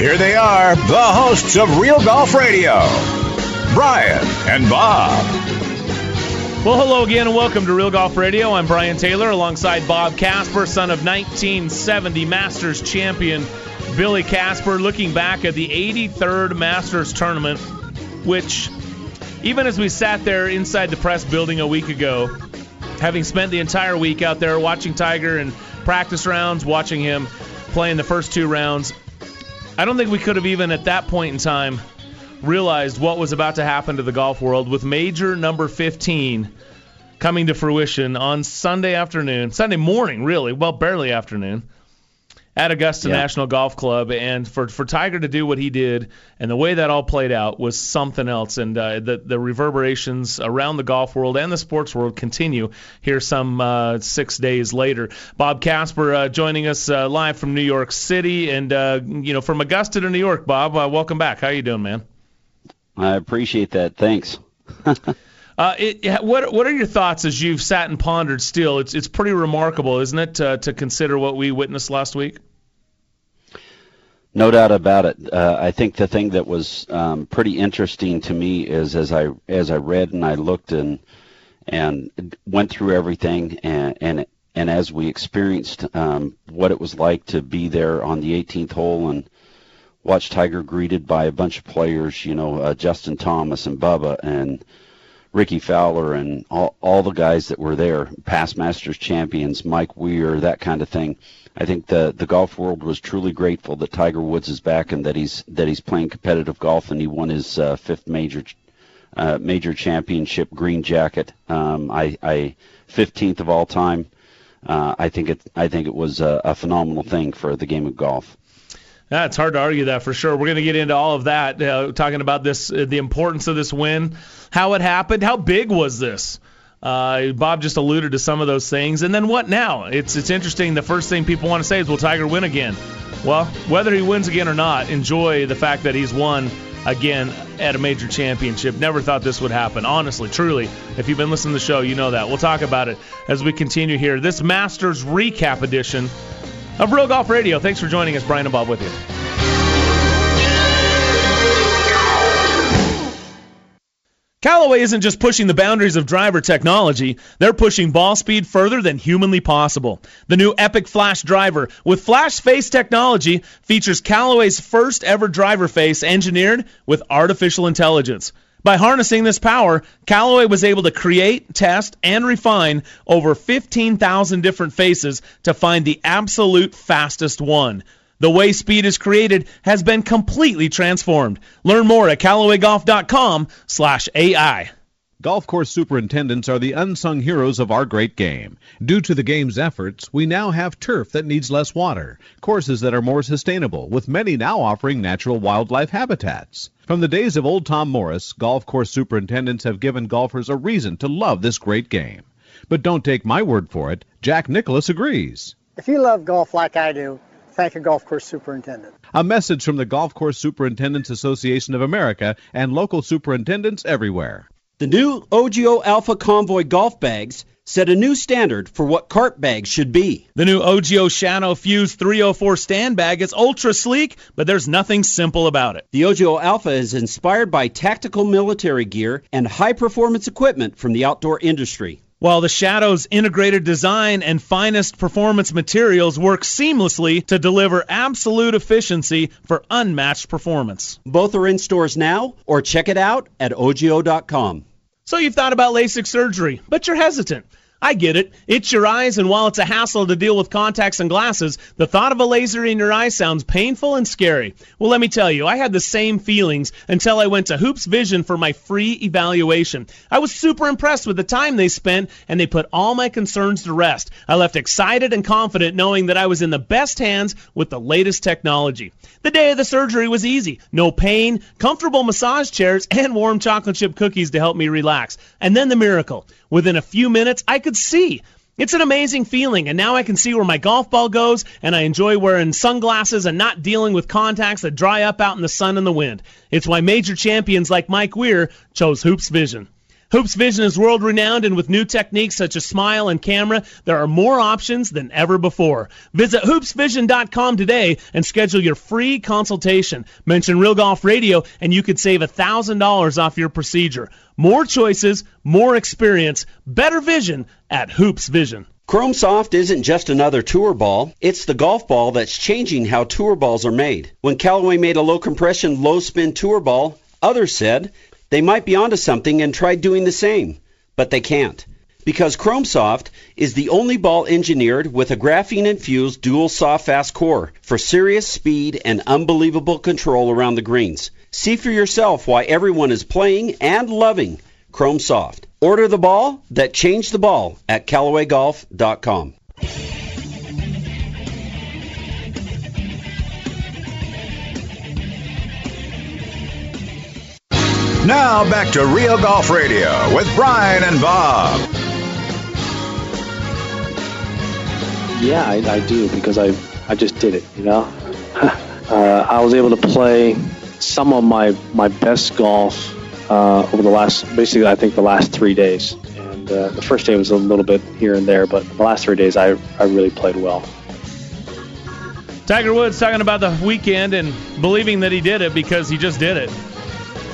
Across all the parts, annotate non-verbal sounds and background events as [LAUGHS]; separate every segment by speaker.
Speaker 1: Here they are, the hosts of Real Golf Radio, Brian and Bob.
Speaker 2: Well, hello again and welcome to Real Golf Radio. I'm Brian Taylor alongside Bob Casper, son of 1970 Masters champion Billy Casper, looking back at the 83rd Masters tournament, which, even as we sat there inside the press building a week ago, having spent the entire week out there watching Tiger and practice rounds, watching him play in the first two rounds, I don't think we could have even at that point in time realized what was about to happen to the golf world with major number 15 coming to fruition on Sunday afternoon, Sunday morning, really, well, barely afternoon, at Augusta yeah. National Golf Club. And for, for Tiger to do what he did and the way that all played out was something else. And uh, the, the reverberations around the golf world and the sports world continue here some uh, six days later. Bob Casper uh, joining us uh, live from New York City and, uh, you know, from Augusta to New York. Bob, uh, welcome back. How you doing, man?
Speaker 3: I appreciate that. Thanks. [LAUGHS]
Speaker 2: uh, it, what what are your thoughts as you've sat and pondered? Still, it's it's pretty remarkable, isn't it, uh, to consider what we witnessed last week?
Speaker 3: No doubt about it. Uh, I think the thing that was um, pretty interesting to me is as I as I read and I looked and and went through everything and and and as we experienced um, what it was like to be there on the 18th hole and watch Tiger greeted by a bunch of players, you know, uh, Justin Thomas and Bubba and Rickie Fowler and all, all the guys that were there, past Masters champions, Mike Weir, that kind of thing. I think the the golf world was truly grateful that Tiger Woods is back and that he's that he's playing competitive golf and he won his uh, fifth major uh, major championship green jacket. Um, I, I 15th of all time. Uh, I think it I think it was a, a phenomenal thing for the game of golf.
Speaker 2: Yeah, it's hard to argue that for sure. We're going to get into all of that, uh, talking about this, uh, the importance of this win, how it happened, how big was this. Uh, Bob just alluded to some of those things, and then what now? It's it's interesting. The first thing people want to say is, "Will Tiger win again?" Well, whether he wins again or not, enjoy the fact that he's won again at a major championship. Never thought this would happen. Honestly, truly. If you've been listening to the show, you know that. We'll talk about it as we continue here. This Masters recap edition of Real Golf Radio. Thanks for joining us. Brian and Bob with you. Callaway isn't just pushing the boundaries of driver technology, they're pushing ball speed further than humanly possible. The new Epic Flash driver with flash face technology features Callaway's first ever driver face engineered with artificial intelligence. By harnessing this power, Callaway was able to create, test, and refine over 15,000 different faces to find the absolute fastest one. The way speed is created has been completely transformed. Learn more at CallawayGolf.com/ai.
Speaker 4: Golf course superintendents are the unsung heroes of our great game. Due to the game's efforts, we now have turf that needs less water, courses that are more sustainable, with many now offering natural wildlife habitats. From the days of old Tom Morris, golf course superintendents have given golfers a reason to love this great game. But don't take my word for it, Jack Nicklaus agrees.
Speaker 5: If you love golf like I do, thank a golf course superintendent.
Speaker 4: A message from the Golf Course Superintendents Association of America and local superintendents everywhere.
Speaker 6: The new OGIO Alpha Convoy golf bags set a new standard for what cart bags should be.
Speaker 2: The new OGIO Shadow Fuse 304 stand bag is ultra sleek, but there's nothing simple about it.
Speaker 6: The OGIO Alpha is inspired by tactical military gear and high performance equipment from the outdoor industry.
Speaker 2: While the Shadow's integrated design and finest performance materials work seamlessly to deliver absolute efficiency for unmatched performance.
Speaker 6: Both are in stores now, or check it out at ogio.com.
Speaker 2: So you've thought about LASIK surgery, but you're hesitant. I get it. It's your eyes, and while it's a hassle to deal with contacts and glasses, the thought of a laser in your eye sounds painful and scary. Well, let me tell you, I had the same feelings until I went to Hoopes Vision for my free evaluation. I was super impressed with the time they spent, and they put all my concerns to rest. I left excited and confident knowing that I was in the best hands with the latest technology. The day of the surgery was easy. No pain, comfortable massage chairs, and warm chocolate chip cookies to help me relax. And then the miracle. Within a few minutes, I could see. It's an amazing feeling, and now I can see where my golf ball goes, and I enjoy wearing sunglasses and not dealing with contacts that dry up out in the sun and the wind. It's why major champions like Mike Weir chose Hoopes Vision. Hoopes Vision is world renowned, and with new techniques such as smile and KAMRA, there are more options than ever before. Visit hoopesvision.com today and schedule your free consultation. Mention Real Golf Radio, and you could save $1,000 off your procedure. More choices, more experience, better vision at Hoopes Vision.
Speaker 6: Chrome Soft isn't just another tour ball, it's the golf ball that's changing how tour balls are made. When Callaway made a low compression, low spin tour ball, others said they might be onto something and try doing the same, but they can't. Because Chrome Soft is the only ball engineered with a graphene infused dual soft fast core for serious speed and unbelievable control around the greens. See for yourself why everyone is playing and loving Chrome Soft. Order the ball that changed the ball at CallawayGolf.com.
Speaker 1: Now back to Real Golf Radio with Brian and Bob.
Speaker 7: Yeah, I, I do because I I just did it. You know, [LAUGHS] uh, I was able to play some of my my best golf uh, over the last basically I think the last three days. And uh, the first day was a little bit here and there, but the last three days I I really played well.
Speaker 2: Tiger Woods talking about the weekend and believing that he did it because he just did it.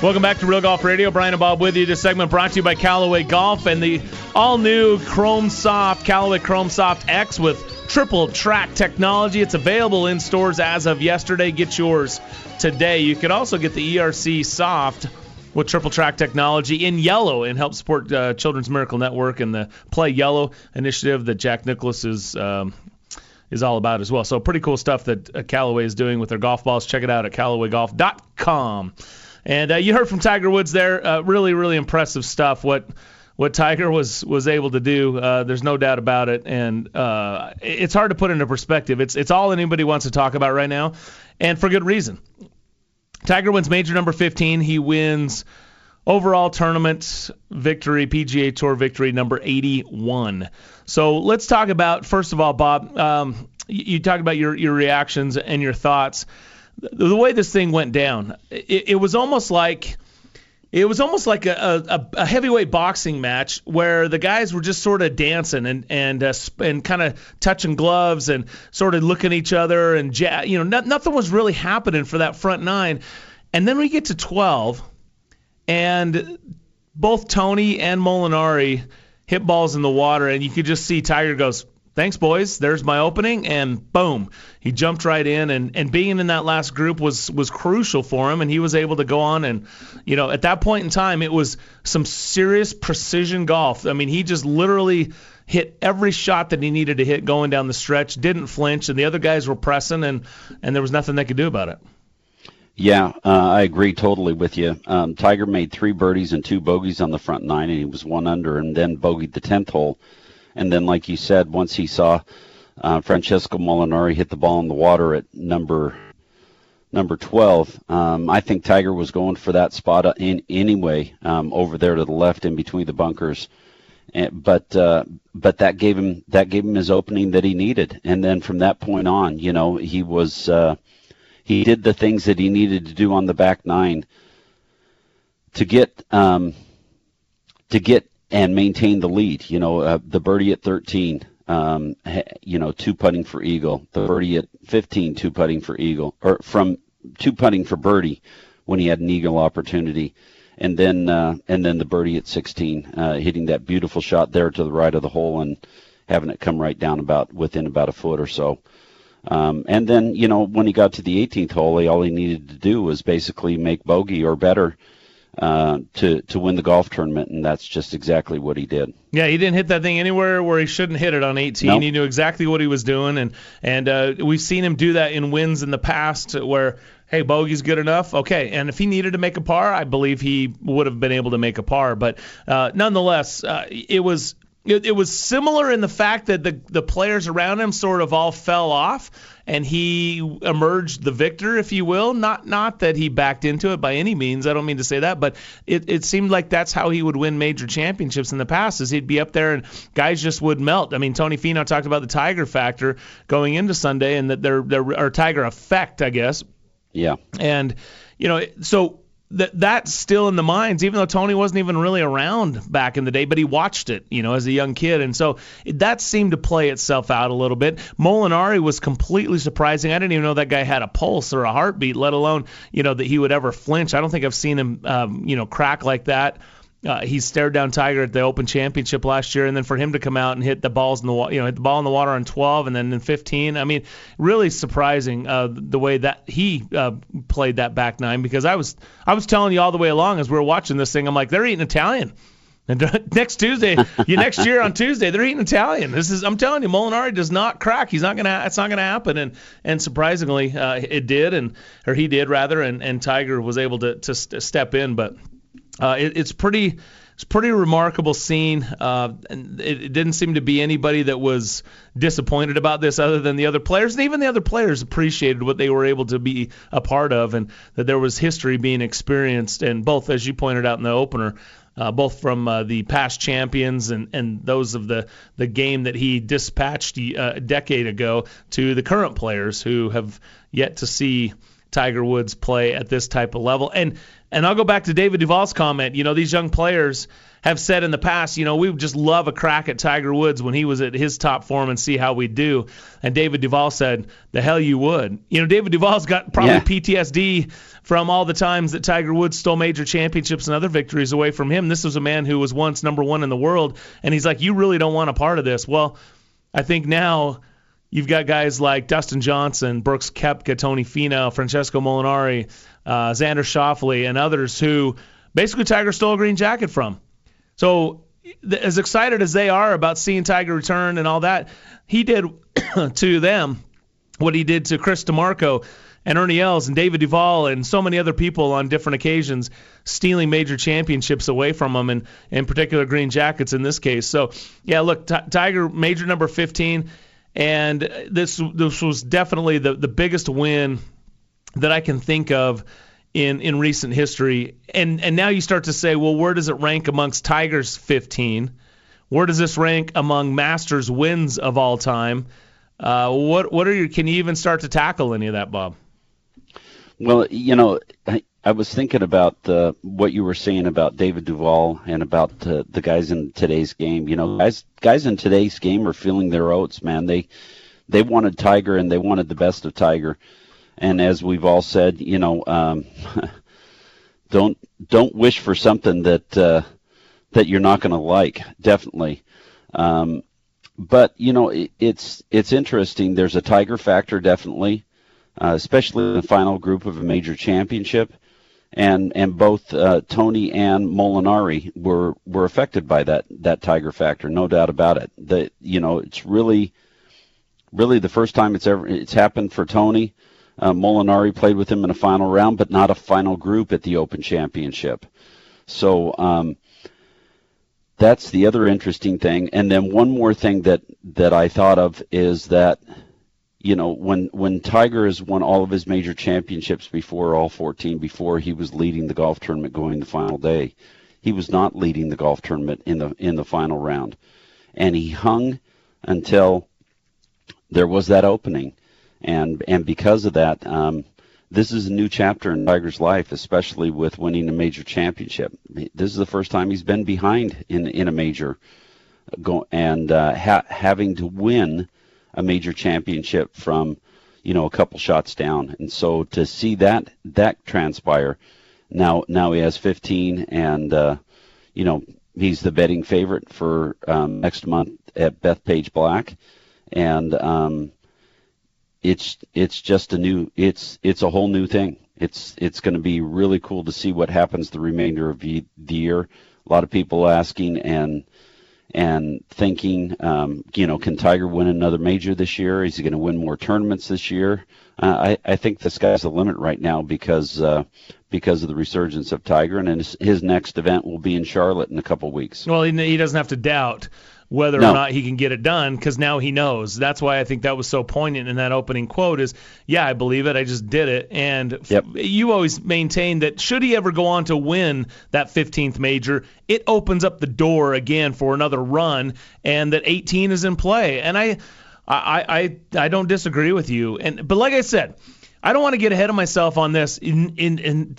Speaker 2: Welcome back to Real Golf Radio. Brian and Bob with you. This segment brought to you by Callaway Golf and the all new Chrome Soft Callaway Chrome Soft X with triple track technology. It's available in stores as of yesterday. Get yours today. You can also get the ERC Soft with triple track technology in yellow and help support uh, Children's Miracle Network and the Play Yellow initiative that Jack Nicklaus is. Um, is all about as well. So pretty cool stuff that uh, Callaway is doing with their golf balls. Check it out at CallawayGolf.com. And uh, you heard from Tiger Woods there. Uh, really, really impressive stuff. What what Tiger was was able to do. Uh, there's no doubt about it. And uh, it's hard to put into perspective. It's it's all anybody wants to talk about right now, and for good reason. Tiger wins major number 15. He wins overall tournament victory, PGA Tour victory number 81. So let's talk about first of all, Bob. Um, you, you talked about your your reactions and your thoughts. The, way this thing went down, it, it was almost like. It was almost like a, a, a, heavyweight boxing match where the guys were just sort of dancing and and uh, and kind of touching gloves and sort of looking at each other and ja- you know no, nothing was really happening for that front nine, and then we get to 12, and both Tony and Molinari hit balls in the water, and you could just see Tiger goes, thanks boys. There's my opening and boom he jumped right in. And and being in that last group was was crucial for him and he was able to go on and you know at that point in time it was some serious precision golf. I mean he just literally hit every shot that he needed to hit going down the stretch didn't flinch and the other guys were pressing and and there was nothing they could do about it.
Speaker 3: Yeah, uh, I agree totally with you. Um, Tiger made three birdies and two bogeys on the front nine, and he was one under, and then bogeyed the tenth hole and then, like you said, once he saw uh, Francesco Molinari hit the ball in the water at number number 12, um, I think Tiger was going for that spot in anyway um, over there to the left in between the bunkers. And, but uh, but that gave him that gave him his opening that he needed, and then from that point on, you know, he was uh, he did the things that he needed to do on the back nine to get um, to get and maintain the lead. You know, uh, the birdie at 13, um, you know, two putting for eagle. The birdie at 15, two putting for eagle, or from two putting for birdie when he had an eagle opportunity, and then uh, and then the birdie at 16, uh, hitting that beautiful shot there to the right of the hole and having it come right down about within about a foot or so. Um, and then, you know, when he got to the 18th hole, he, all he needed to do was basically make bogey or better uh, to to win the golf tournament, and that's just exactly what he did.
Speaker 2: Yeah, he didn't hit that thing anywhere where he shouldn't hit it on 18. Nope. He knew exactly what he was doing, and and uh, we've seen him do that in wins in the past where. Hey, bogey's good enough. Okay, and if he needed to make a par, I believe he would have been able to make a par. But uh, nonetheless, uh, it was it, it, was similar in the fact that the the players around him sort of all fell off and he emerged the victor, if you will. Not not that he backed into it by any means. I don't mean to say that, but it, it seemed like that's how he would win major championships in the past. Is he'd be up there and guys just would melt. I mean, Tony Finau talked about the Tiger factor going into Sunday, and that there there or Tiger effect, I guess.
Speaker 3: Yeah.
Speaker 2: And you know, so that that's still in the minds, even though Tony wasn't even really around back in the day, but he watched it, you know, as a young kid, and so that seemed to play itself out a little bit. Molinari was completely surprising. I didn't even know that guy had a pulse or a heartbeat, let alone you know that he would ever flinch. I don't think I've seen him, um, you know, crack like that. Uh, he stared down Tiger at the Open Championship last year, and then for him to come out and hit the balls in the you know hit the ball in the water on 12 and then in 15. I mean, really surprising uh, the way that he uh, played that back nine because I was I was telling you all the way along as we were watching this thing, I'm like they're eating Italian. [LAUGHS] And next Tuesday, [LAUGHS] you next year on Tuesday, they're eating Italian. This is, I'm telling you, Molinari does not crack. He's not gonna, it's not gonna happen. And and surprisingly, uh, it did, and or he did rather, and and Tiger was able to to step in. But uh, it, it's pretty it's pretty remarkable scene. Uh, and it, it, didn't seem to be anybody that was disappointed about this other than the other players. And even the other players appreciated what they were able to be a part of and that there was history being experienced. And both, as you pointed out in the opener, uh, both from uh, the past champions and, and those of the, the game that he dispatched uh, a decade ago to the current players who have yet to see Tiger Woods play at this type of level. And and I'll go back to David Duval's comment. You know, these young players have said in the past, you know, we would just love a crack at Tiger Woods when he was at his top form and see how we do. And David Duval said, the hell you would. You know, David Duval's got probably yeah. PTSD from all the times that Tiger Woods stole major championships and other victories away from him. This was a man who was once number one in the world. And he's like, you really don't want a part of this. Well, I think now you've got guys like Dustin Johnson, Brooks Koepka, Tony Finau, Francesco Molinari, uh, Xander Schauffele, and others who basically Tiger stole a green jacket from. So as excited as they are about seeing Tiger return and all that, he did [COUGHS] to them what he did to Chris DiMarco and Ernie Els and David Duval and so many other people on different occasions, stealing major championships away from them, and in particular green jackets in this case. So yeah, look, T- Tiger major number 15, and this this was definitely the the biggest win that I can think of in in recent history. And and now you start to say, well, where does it rank amongst Tigers 15? Where does this rank among Masters wins of all time? Uh, what what are you? Can you even start to tackle any of that, Bob?
Speaker 3: Well, you know, I, I was thinking about uh, what you were saying about David Duval and about uh, the guys in today's game. You know, guys guys in today's game are feeling their oats, man. They they wanted Tiger and they wanted the best of Tiger and as we've all said, you know, um, [LAUGHS] don't don't wish for something that uh, that you're not going to like. Definitely. Um, but you know, it, it's it's interesting. There's a tiger factor, definitely, uh, especially in the final group of a major championship, and and both uh, Tony and Molinari were were affected by that that tiger factor, no doubt about it. That you know, it's really really the first time it's ever it's happened for Tony. Uh, Molinari played with him in a final round, but not a final group at the Open Championship. So um, that's the other interesting thing. And then one more thing that that I thought of is that you know when when Tiger has won all of his major championships before all 14 before he was leading the golf tournament going the final day, he was not leading the golf tournament in the in the final round, and he hung until there was that opening and and because of that, um, this is a new chapter in Tiger's life, especially with winning a major championship. This is the first time he's been behind in in a major, go, and uh, ha- having to win a major championship from you know a couple shots down. And so to see that that transpire, now now he has 15, and uh, you know he's the betting favorite for um, next month at Bethpage Black, and um, it's it's just a new it's it's a whole new thing. It's it's going to be really cool to see what happens the remainder of the, year. A lot of people asking and and thinking, um, you know, can Tiger win another major this year? Is he going to win more tournaments this year? Uh, I, I think the sky's the limit right now because uh, because of the resurgence of Tiger, and his, his next event will be in Charlotte in a couple weeks.
Speaker 2: Well, he doesn't have to doubt whether no. or not he can get it done because now he knows. That's why I think that was so poignant in that opening quote is, yeah, I believe it. I just did it. And yep. you always maintain that should he ever go on to win that 15th major, it opens up the door again for another run and that 18 is in play. And I I I I don't disagree with you. And but like I said, I don't want to get ahead of myself on this in, in, in,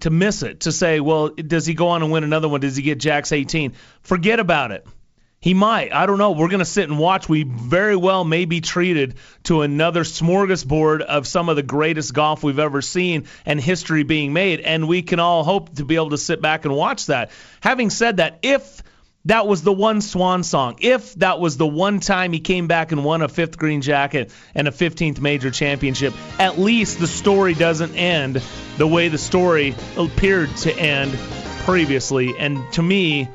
Speaker 2: to miss it, to say, well, does he go on and win another one? Does he get Jack's 18? Forget about it. He might. I don't know. We're going to sit and watch. We very well may be treated to another smorgasbord of some of the greatest golf we've ever seen and history being made. And we can all hope to be able to sit back and watch that. Having said that, if that was the one swan song. If that was the one time he came back and won a fifth green jacket and a 15th major championship, at least the story doesn't end the way the story appeared to end previously. And to me,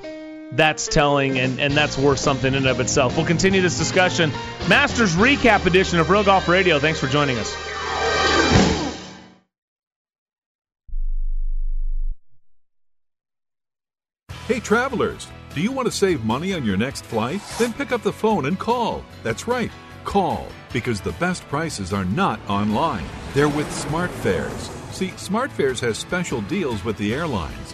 Speaker 2: that's telling and, and that's worth something in and of itself. We'll continue this discussion. Masters recap edition of Real Golf Radio. Thanks for joining us.
Speaker 8: Hey, travelers. Do you want to save money on your next flight? Then pick up the phone and call. That's right, call, because the best prices are not online. They're with SmartFares. See, SmartFares has special deals with the airlines.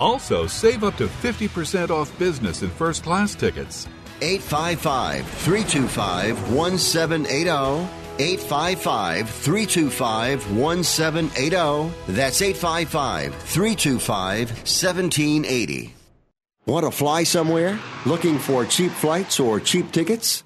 Speaker 8: Also, save up to 50% off business and first class tickets.
Speaker 9: 855 325 1780. 855 325 1780. That's 855 325 1780. Want to fly somewhere? Looking for cheap flights or cheap tickets?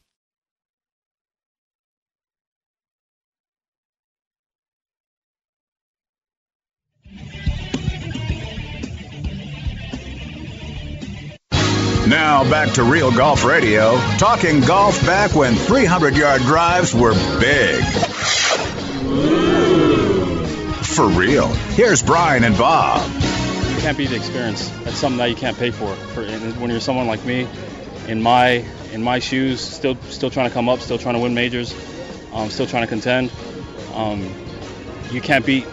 Speaker 1: Now back to Real Golf Radio, talking golf back when 300 yard drives were big. For real. Here's Brian and Bob.
Speaker 10: You can't beat the experience. That's something that you can't pay for. for when you're someone like me, in my in my shoes, still still trying to come up, still trying to win majors, um, still trying to contend. Um, you can't beat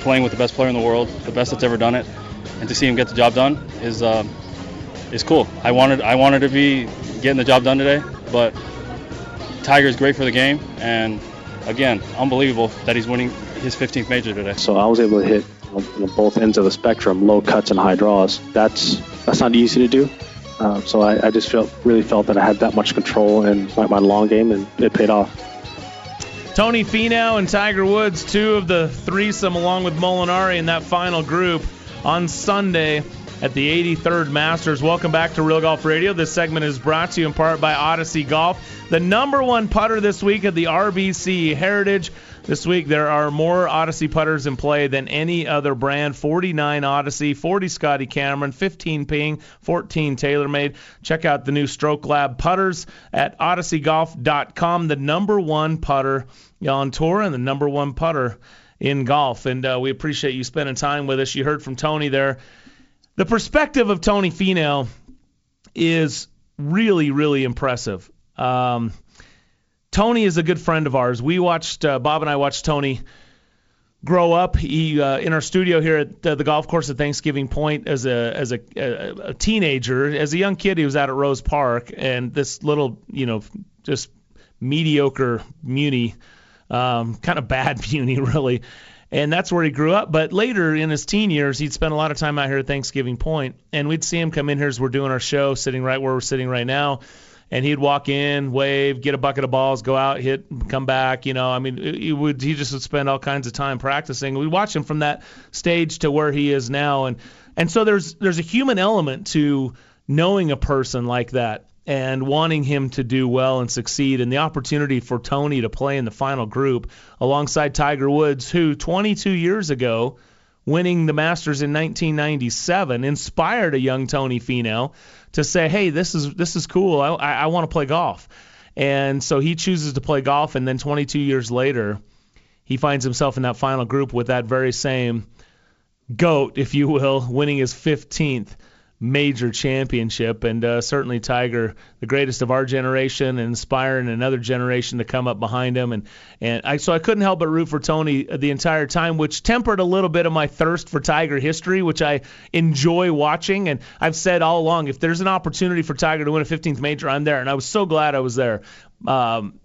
Speaker 10: playing with the best player in the world, the best that's ever done it, and to see him get the job done is. Uh, is cool. I wanted I wanted to be getting the job done today, but Tiger's great for the game, and again, unbelievable that he's winning his 15th major today.
Speaker 7: So I was able to hit you know, both ends of the spectrum, low cuts and high draws. That's that's not easy to do. Um, so I, I, just felt really felt that I had that much control in my, my long game, and it paid off.
Speaker 2: Tony Finau and Tiger Woods, two of the threesome, along with Molinari in that final group on Sunday at the 83rd Masters. Welcome back to Real Golf Radio. This segment is brought to you in part by Odyssey Golf. The number one putter this week at the RBC Heritage. This week there are more Odyssey putters in play than any other brand. 49 Odyssey, 40 Scotty Cameron, 15 Ping, 14 TaylorMade. Check out the new Stroke Lab putters at odysseygolf.com. The number one putter on tour and the number one putter in golf. And uh, we appreciate you spending time with us. You heard from Tony there. The perspective of Tony Finau is really, really impressive. Um, Tony is a good friend of ours. We watched uh, Bob and I watched Tony grow up. He uh, in our studio here at the, the, golf course at Thanksgiving Point as a as a, a, a, teenager. As a young kid, he was out at Rose Park, and this little you know just mediocre Muni, um, kind of bad [LAUGHS] Muni really. And that's where he grew up. But later in his teen years, he'd spend a lot of time out here at Thanksgiving Point, and we'd see him come in here as we're doing our show, sitting right where we're sitting right now and he'd walk in, wave, get a bucket of balls, go out, hit, come back. You know, I mean, he would he just would spend all kinds of time practicing. We watch him from that stage to where he is now, and and so there's there's a human element to knowing a person like that and wanting him to do well and succeed and the opportunity for Tony to play in the final group alongside Tiger Woods who 22 years ago winning the Masters in 1997 inspired a young Tony Finau to say, hey, this is this is cool. I, I, I want to play golf. And so he chooses to play golf, and then 22 years later, he finds himself in that final group with that very same goat, if you will, winning his 15th major championship, and uh, certainly Tiger, the greatest of our generation, inspiring another generation to come up behind him. And and I so I couldn't help but root for Tony the entire time, which tempered a little bit of my thirst for Tiger history, which I enjoy watching. And I've said all along, if there's an opportunity for Tiger to win a 15th major, I'm there, and I was so glad I was there. Um,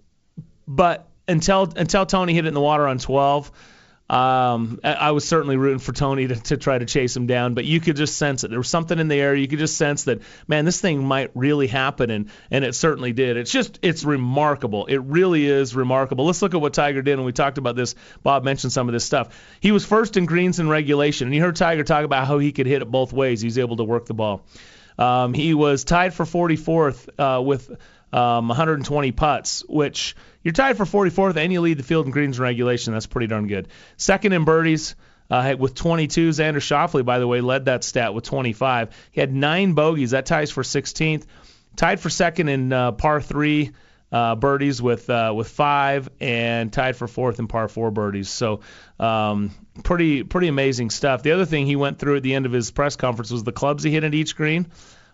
Speaker 2: but until until Tony hit it in the water on 12 um, I was certainly rooting for Tony to, to try to chase him down, but you could just sense it. There was something in the air. You could just sense that, man, this thing might really happen, and and it certainly did. It's just it's remarkable. It really is remarkable. Let's look at what Tiger did, and we talked about this. Bob mentioned some of this stuff. He was first in greens in regulation, and you heard Tiger talk about how he could hit it both ways. He's able to work the ball. Um, he was tied for 44th uh, with um, 120 putts, which you're tied for 44th and you lead the field in greens and regulation. That's pretty darn good. Second in birdies. Uh, with 22, Xander Schauffele, by the way, led that stat with 25. He had nine bogeys. That ties for 16th. Tied for second in uh, par three uh, birdies with uh, with five, and tied for fourth in par four birdies. So um, pretty pretty amazing stuff. The other thing he went through at the end of his press conference was the clubs he hit at each green.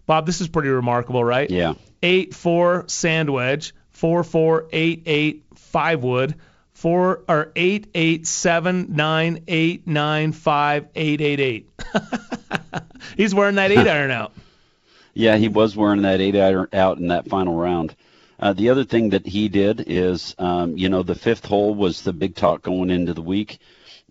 Speaker 2: Bob, this is pretty remarkable, right?
Speaker 3: Yeah.
Speaker 2: Eight four sand wedge, four four eight eight five wood, four or eight eight seven nine eight nine five eight eight eight. [LAUGHS] He's wearing that eight iron out. [LAUGHS]
Speaker 3: Yeah, he was wearing that eight iron out in that final round. Uh, the other thing that he did is, um, you know, the fifth hole was the big talk going into the week.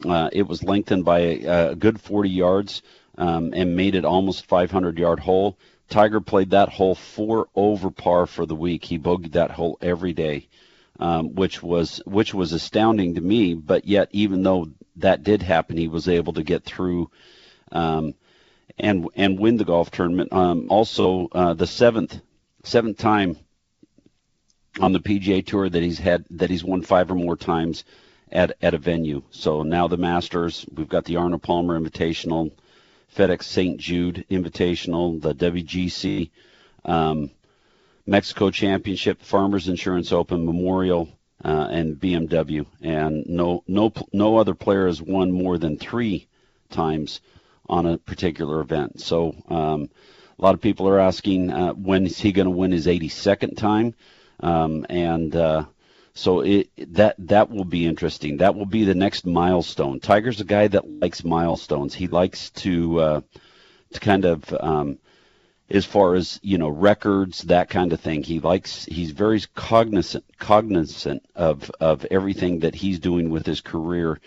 Speaker 3: Uh, it was lengthened by a, a good 40 yards um, and made it almost 500 yard hole. Tiger played that hole four over par for the week. He bogeyed that hole every day, um, which was which was astounding to me. But yet, even though that did happen, he was able to get through um, and and win the golf tournament. Um, also, uh, the seventh seventh time on the PGA Tour that he's had that he's won five or more times at at a venue. So now the Masters, we've got the Arnold Palmer Invitational. FedEx St. Jude Invitational, the WGC, um, Mexico Championship, Farmers Insurance Open, Memorial, uh, and BMW. And no, no, no other player has won more than three times on a particular event. So um, a lot of people are asking uh, when is he going to win his 82nd time, um, and uh, so it, that that will be interesting. That will be the next milestone. Tiger's a guy that likes milestones. He likes to uh, to kind of um, as far as you know records that kind of thing. He likes he's very cognizant cognizant of of everything that he's doing with his career,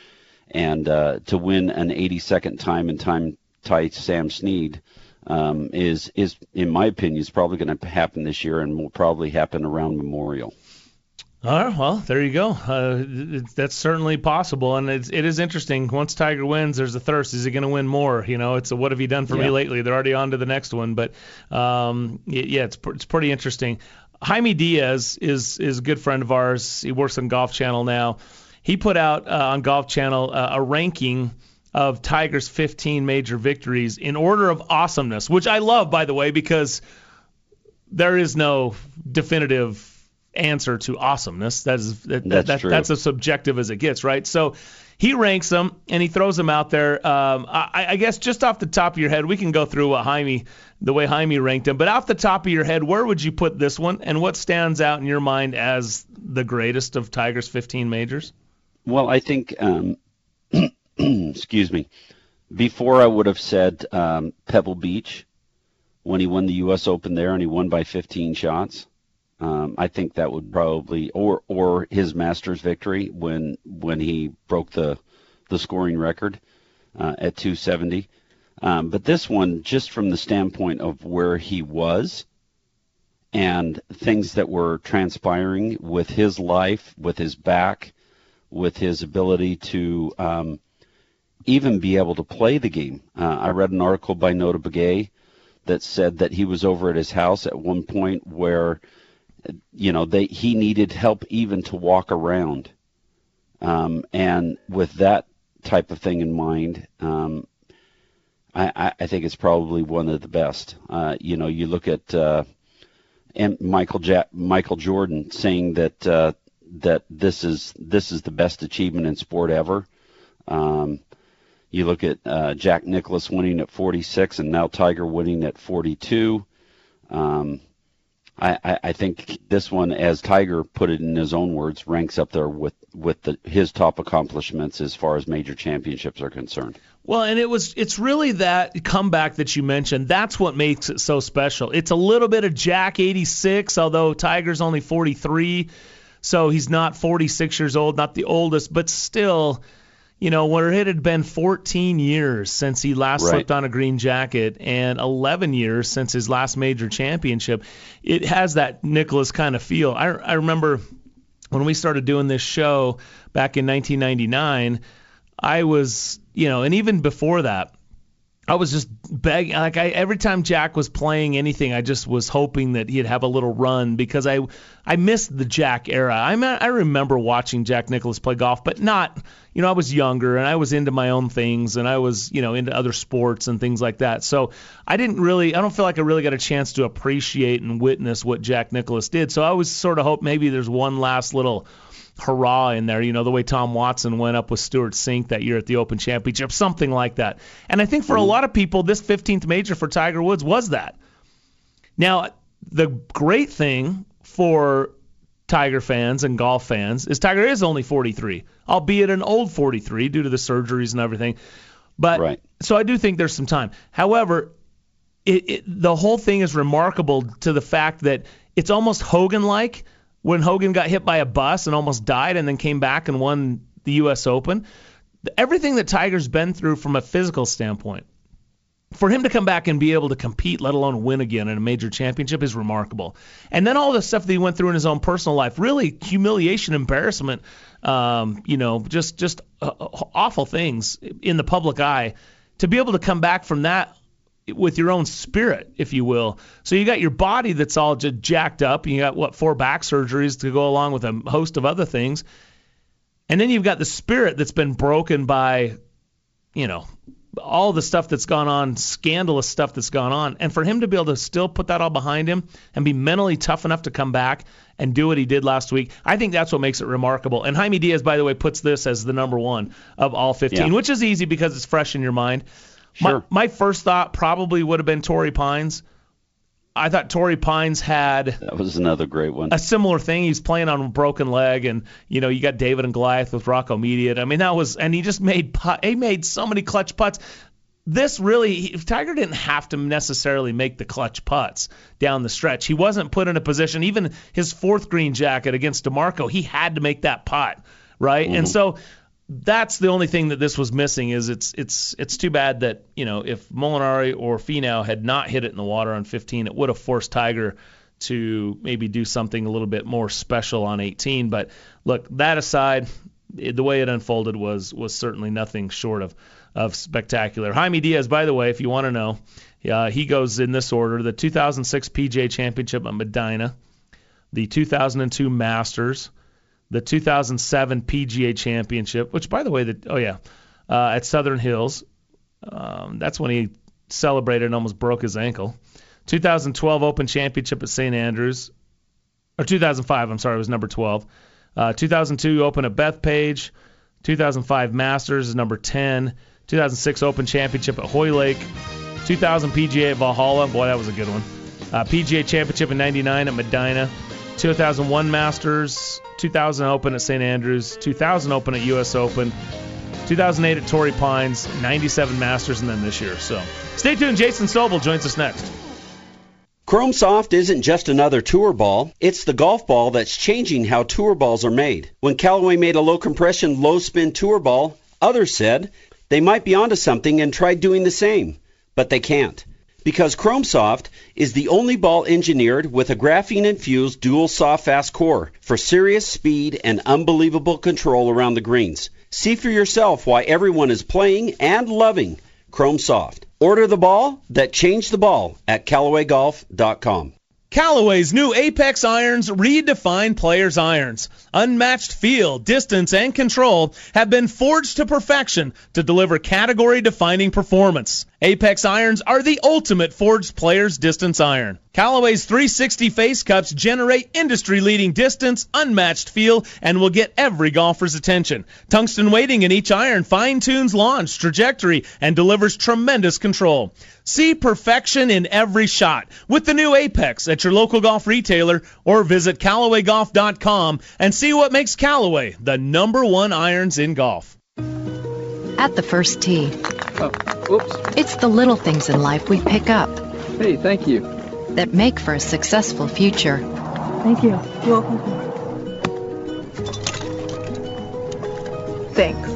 Speaker 3: and uh, to win an 82nd time in time tie Sam Snead. Um, is is in my opinion is probably going to happen this year and will probably happen around Memorial.
Speaker 2: All right, well, there you go. Uh, that's certainly possible, and it's, it is interesting. Once Tiger wins, there's a thirst. Is he going to win more? You know, it's a what have you done for
Speaker 3: Yeah.
Speaker 2: me lately? They're already on to the next one, but um, yeah, it's it's pretty interesting. Jaime Diaz is is a good friend of ours. He works on Golf Channel now. He put out uh, on Golf Channel uh, a ranking of Tiger's 15 major victories in order of awesomeness, which I love, by the way, because there is no definitive answer to awesomeness. That is that,
Speaker 3: That's
Speaker 2: that, that's as subjective as it gets, right? So he ranks them and he throws them out there. Um, I, I guess just off the top of your head, we can go through what Jaime, the way Jaime ranked them. But off the top of your head, where would you put this one, and what stands out in your mind as the greatest of Tiger's 15 majors?
Speaker 3: Well, I think, um, [CLEARS THROAT] excuse me, before I would have said um, Pebble Beach when he won the U.S. Open there and he won by 15 shots. Um, I think that would probably, or or his Masters victory when when he broke the the scoring record uh, at 270. Um, but this one, just from the standpoint of where he was and things that were transpiring with his life, with his back, with his ability to um, even be able to play the game. Uh, I read an article by Notah Begay that said that he was over at his house at one point where, you know, they he needed help even to walk around. Um, and with that type of thing in mind, um, I, I, think it's probably one of the best. Uh, you know, you look at uh, and Michael ja- Michael Jordan saying that uh, that this is this is the best achievement in sport ever. Um, you look at uh, Jack Nicklaus winning at 46, and now Tiger winning at 42. Um, I, I, think this one, as Tiger put it in his own words, ranks up there with with the, his top accomplishments as far as major championships are concerned.
Speaker 2: Well, and it was it's really that comeback that you mentioned. That's what makes it so special. It's a little bit of Jack 86, although Tiger's only 43, so he's not 46 years old, not the oldest, but still, you know, where it had been 14 years since he last
Speaker 3: Right.
Speaker 2: slipped on a green jacket and 11 years since his last major championship, it has that Nicklaus kind of feel. I I remember when we started doing this show back in 1999, I was, you know, and even before that, I was just begging. Like I, every time Jack was playing anything, I just was hoping that he'd have a little run because I, I missed the Jack era. I mean, I remember watching Jack Nicklaus play golf, but not, you know, I was younger and I was into my own things and I was, you know, into other sports and things like that. So I didn't really, I don't feel like I really got a chance to appreciate and witness what Jack Nicklaus did. So I always sort of hope maybe there's one last little hurrah in there, you know, the way Tom Watson went up with Stewart Cink that year at the Open Championship, something like that. And I think for a mm-hmm. lot of people, this 15th major for Tiger Woods was that. Now, the great thing for Tiger fans and golf fans is Tiger is only 43, albeit an old 43 due to the surgeries and everything. But
Speaker 3: Right.
Speaker 2: so I do think there's some time. However, it, it, the whole thing is remarkable to the fact that it's almost Hogan-like when Hogan got hit by a bus and almost died and then came back and won the U.S. Open. Everything that Tiger's been through from a physical standpoint, for him to come back and be able to compete, let alone win again in a major championship, is remarkable. And then all the stuff that he went through in his own personal life, really humiliation, embarrassment, um, you know, just just uh, awful things in the public eye. To be able to come back from that with your own spirit, if you will. So you got your body that's all just jacked up. You got what four back surgeries to go along with a host of other things, and then you've got the spirit that's been broken by, you know, all the stuff that's gone on, scandalous stuff that's gone on, and for him to be able to still put that all behind him and be mentally tough enough to come back and do what he did last week, I think that's what makes it remarkable. And Jaime Diaz, by the way, puts this as the number one of all 15,
Speaker 3: Yeah.
Speaker 2: which is easy because it's fresh in your mind.
Speaker 3: Sure.
Speaker 2: My, my first thought probably would have been Torrey Pines. I thought Torrey Pines had
Speaker 3: That was another great one.
Speaker 2: a similar thing. He's playing on a broken leg, and you know you got David and Goliath with Rocco Mediate. I mean that was, and he just made put, he made so many clutch putts. This really, he, Tiger didn't have to necessarily make the clutch putts down the stretch. He wasn't put in a position. Even his fourth green jacket against DiMarco, he had to make that putt, right? And mm-hmm. so that's the only thing that this was missing. Is it's it's it's too bad that you know if Molinari or Finau had not hit it in the water on 15, it would have forced Tiger to maybe do something a little bit more special on 18. But look, that aside, the way it unfolded was was certainly nothing short of of spectacular. Jaime Diaz, by the way, if you want to know, uh, he goes in this order: the 2006 PGA Championship at Medinah, the 2002 Masters, the 2007 PGA Championship, which, by the way, oh yeah, uh, at Southern Hills, um, that's when he celebrated and almost broke his ankle. 2012 Open Championship at St. Andrews, or 2005, I'm sorry, it was number 12. Uh, 2002 Open at Bethpage. 2005 Masters is number 10. 2006 Open Championship at Hoylake. 2000 PGA at Valhalla. Boy, that was a good one. Uh, PGA Championship in 99 at Medinah. 2001 Masters. 2000 Open at St. Andrews. 2000 Open at U.S. Open. 2008 at Torrey Pines. 97 Masters, and then this year. So stay tuned. Jason Sobel joins us next.
Speaker 3: Chrome Soft isn't just another tour ball, it's the golf ball that's changing how tour balls are made. When Callaway made a low compression, low spin tour ball, others said they might be onto something and tried doing the same, but they can't. Because Chrome Soft is the only ball engineered with a graphene infused dual soft fast core for serious speed and unbelievable control around the greens. See for yourself why everyone is playing and loving Chrome Soft. Order the ball that changed the ball at CallawayGolf.com.
Speaker 2: Callaway's new Apex irons redefine players' irons. Unmatched feel, distance, and control have been forged to perfection to deliver category defining performance. Apex irons are the ultimate forged player's distance iron. Callaway's 360 face cups generate industry leading distance, unmatched feel, and will get every golfer's attention. Tungsten weighting in each iron fine tunes launch, trajectory, and delivers tremendous control. See perfection in every shot with the new Apex at your local golf retailer or visit CallawayGolf.com and see what makes Callaway the number one irons in golf.
Speaker 11: At the first tee.
Speaker 12: Oh, oops.
Speaker 11: It's the little things in life we pick up.
Speaker 12: Hey, thank you.
Speaker 11: That make for a successful future.
Speaker 13: Thank you. You're welcome. Thanks.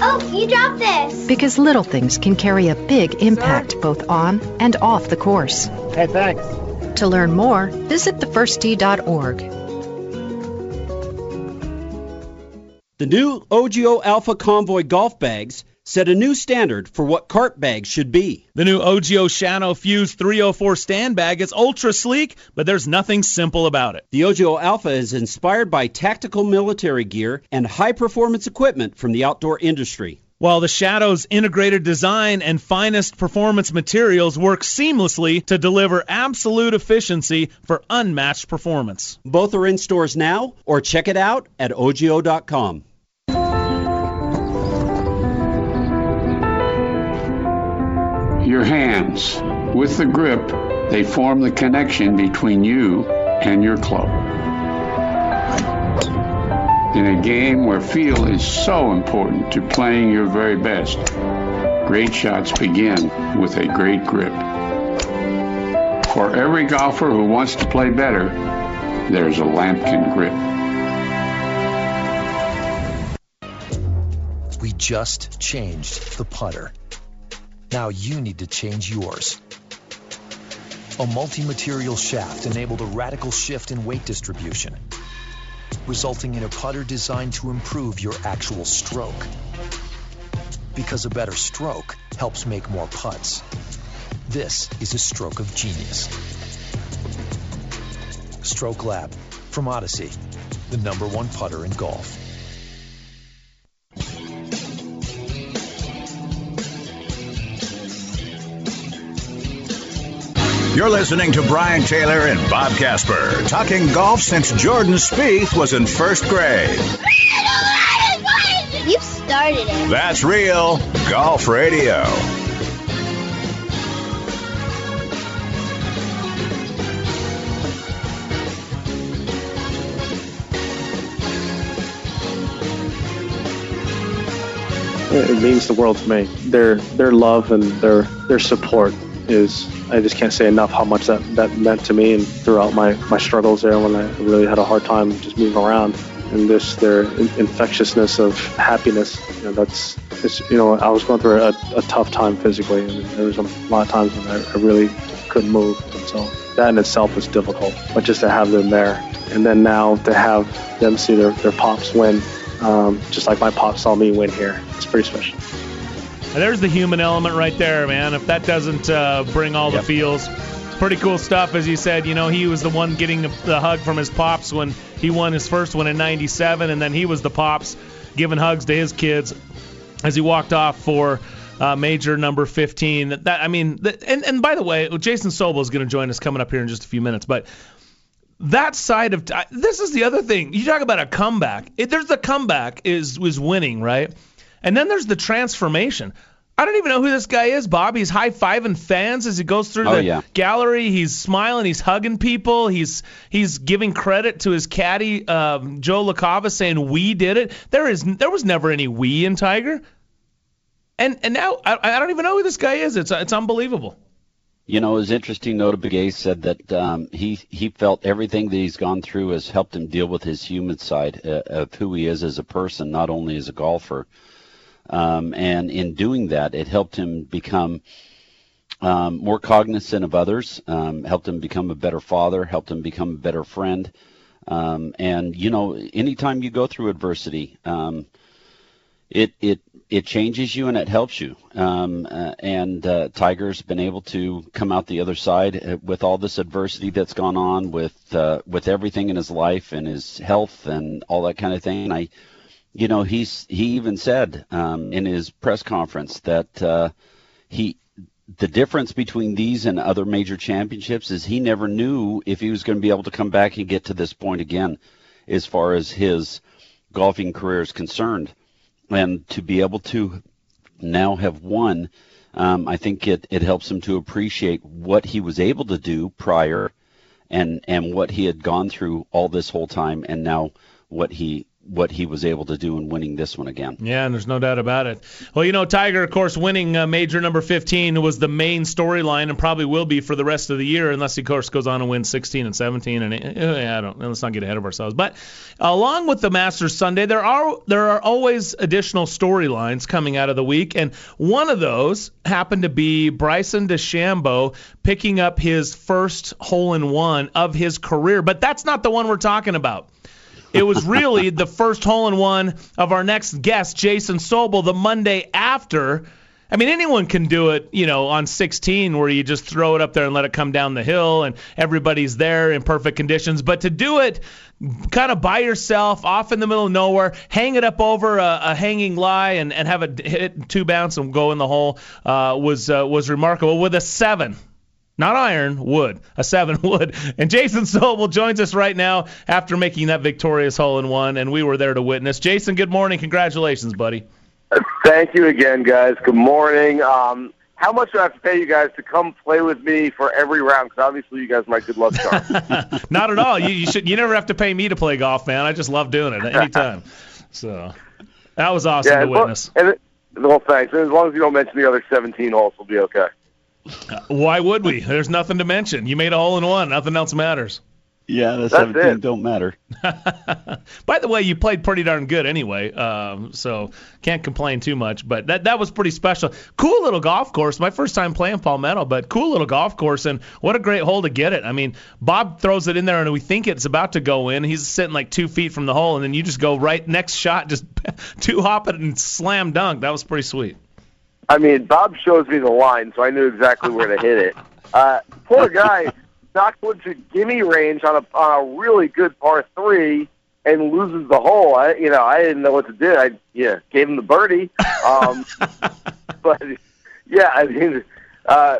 Speaker 14: Oh, you dropped this.
Speaker 11: Because little things can carry a big impact Sorry. both on and off the course.
Speaker 5: Hey, thanks.
Speaker 11: To learn more, visit thefirsttee.org.
Speaker 3: The new OGIO Alpha Convoy golf bags set a new standard for what cart bags should be.
Speaker 2: The new OGIO Shadow Fuse 304 stand bag is ultra sleek, but there's nothing simple about it.
Speaker 3: The OGIO Alpha is inspired by tactical military gear and high performance equipment from the outdoor industry.
Speaker 2: While the Shadow's integrated design and finest performance materials work seamlessly to deliver absolute efficiency for unmatched performance.
Speaker 3: Both are in stores now or check it out at ogio.com.
Speaker 15: your hands. With the grip, they form the connection between you and your club. In a game where feel is so important to playing your very best, great shots begin with a great grip. For every golfer who wants to play better, there's a Lamkin grip.
Speaker 16: We just changed the putter. Now you need to change yours. A multi-material shaft enabled a radical shift in weight distribution, resulting in a putter designed to improve your actual stroke. Because a better stroke helps make more putts. This is a stroke of genius. Stroke Lab from Odyssey, the number one putter in golf.
Speaker 1: You're listening to Brian Taylor and Bob Casper talking golf since Jordan Spieth was in first grade.
Speaker 14: You started it.
Speaker 1: That's real golf radio.
Speaker 7: It means the world to me. Their their love and their their support is I just can't say enough how much that, that meant to me and throughout my, my struggles there when I really had a hard time just moving around. And this their infectiousness of happiness, you know, that's you know I was going through a, a tough time physically, and there was a lot of times when I, I really couldn't couldn't move. And so that in itself was difficult. But just to have them there, and then now to have them see their, their pops win, um, just like my pops saw me win here, it's pretty special.
Speaker 2: There's the human element right there, man. If that doesn't uh, bring all
Speaker 3: Yep.
Speaker 2: the feels, pretty cool stuff. As you said, you know, he was the one getting the, the hug from his pops when he won his first one in '97, and then he was the pops giving hugs to his kids as he walked off for uh, major number 15. That, that I mean, that, and and by the way, Jason Sobel is going to join us coming up here in just a few minutes, but. That side of I- this is the other thing. You talk about a comeback. It, there's the comeback is was winning, right? And then there's the transformation. I don't even know who this guy is, Bob. He's high fiving fans as he goes through
Speaker 3: Oh,
Speaker 2: the
Speaker 3: yeah.
Speaker 2: gallery. He's smiling. He's hugging people. He's he's giving credit to his caddy um, Joe LaCava, saying we did it. There is there was never any we in Tiger. And and now I, I don't even know who this guy is. It's it's unbelievable.
Speaker 3: You know, it was interesting. Notah Begay said that um, he he felt everything that he's gone through has helped him deal with his human side uh, of who he is as a person, not only as a golfer. Um, and in doing that, it helped him become um, more cognizant of others, um, helped him become a better father, helped him become a better friend. Um, and you know, anytime you go through adversity, um, it it it changes you and it helps you. Um, uh, and uh, Tiger's been able to come out the other side uh, with all this adversity that's gone on with uh, with everything in his life and his health and all that kind of thing. And I, you know, he's he even said um, in his press conference that uh, he the difference between these and other major championships is he never knew if he was going to be able to come back and get to this point again as far as his golfing career is concerned. And to be able to now have won um, I think it, it helps him to appreciate what he was able to do prior and and what he had gone through all this whole time and now what he what he was able to do in winning this one again.
Speaker 2: Yeah, and there's no doubt about it. Well, you know, Tiger, of course, winning uh, major number 15 was the main storyline and probably will be for the rest of the year, unless he, of course, goes on and wins 16 and 17. And uh, I don't. Let's not get ahead of ourselves. But along with the Masters Sunday, there are there are always additional storylines coming out of the week, and one of those happened to be Bryson DeChambeau picking up his first hole in one of his career. But that's not the one we're talking about. It was really the first hole in one of our next guest, Jason Sobel, the Monday after. I mean, anyone can do it, you know, on 16 where you just throw it up there and let it come down the hill and everybody's there in perfect conditions. But to do it kind of by yourself, off in the middle of nowhere, hang it up over a, a hanging lie and, and have it hit two bounce and go in the hole uh, was uh, was remarkable with a seven not iron, wood, a seven [LAUGHS] wood. And Jason Sobel joins us right now after making that victorious hole in one, and we were there to witness. Jason, good morning. Congratulations, buddy.
Speaker 17: Thank you again, guys. Good morning. Um, how much do I have to pay you guys to come play with me for every round? Because obviously you guys are my good luck charm. [LAUGHS] [LAUGHS]
Speaker 2: Not at all. You, you should. You never have to pay me to play golf, man. I just love doing it anytime. So that was awesome
Speaker 17: yeah,
Speaker 2: to witness.
Speaker 17: and it, well, thanks. And as long as you don't mention the other 17 holes, we'll be okay.
Speaker 2: Why would we? There's nothing to mention. You made a hole in one. Nothing else matters.
Speaker 3: Yeah, the
Speaker 17: That's
Speaker 3: 17
Speaker 17: it.
Speaker 3: don't matter. [LAUGHS]
Speaker 2: By the way, you played pretty darn good anyway, um, so can't complain too much. But that that was pretty special. Cool little golf course. My first time playing Palmetto, but cool little golf course, and what a great hole to get it. I mean, Bob throws it in there, and we think it's about to go in. He's sitting like two feet from the hole, and then you just go right next shot, just [LAUGHS] two hop it and slam dunk. That was pretty sweet.
Speaker 17: I mean, Bob shows me the line, so I knew exactly where to hit it. [LAUGHS] Uh, poor guy knocked one to gimme range on a on a really good par three and loses the hole. I, you know, I didn't know what to do. I yeah gave him the birdie. Um, [LAUGHS] but yeah, I mean, uh,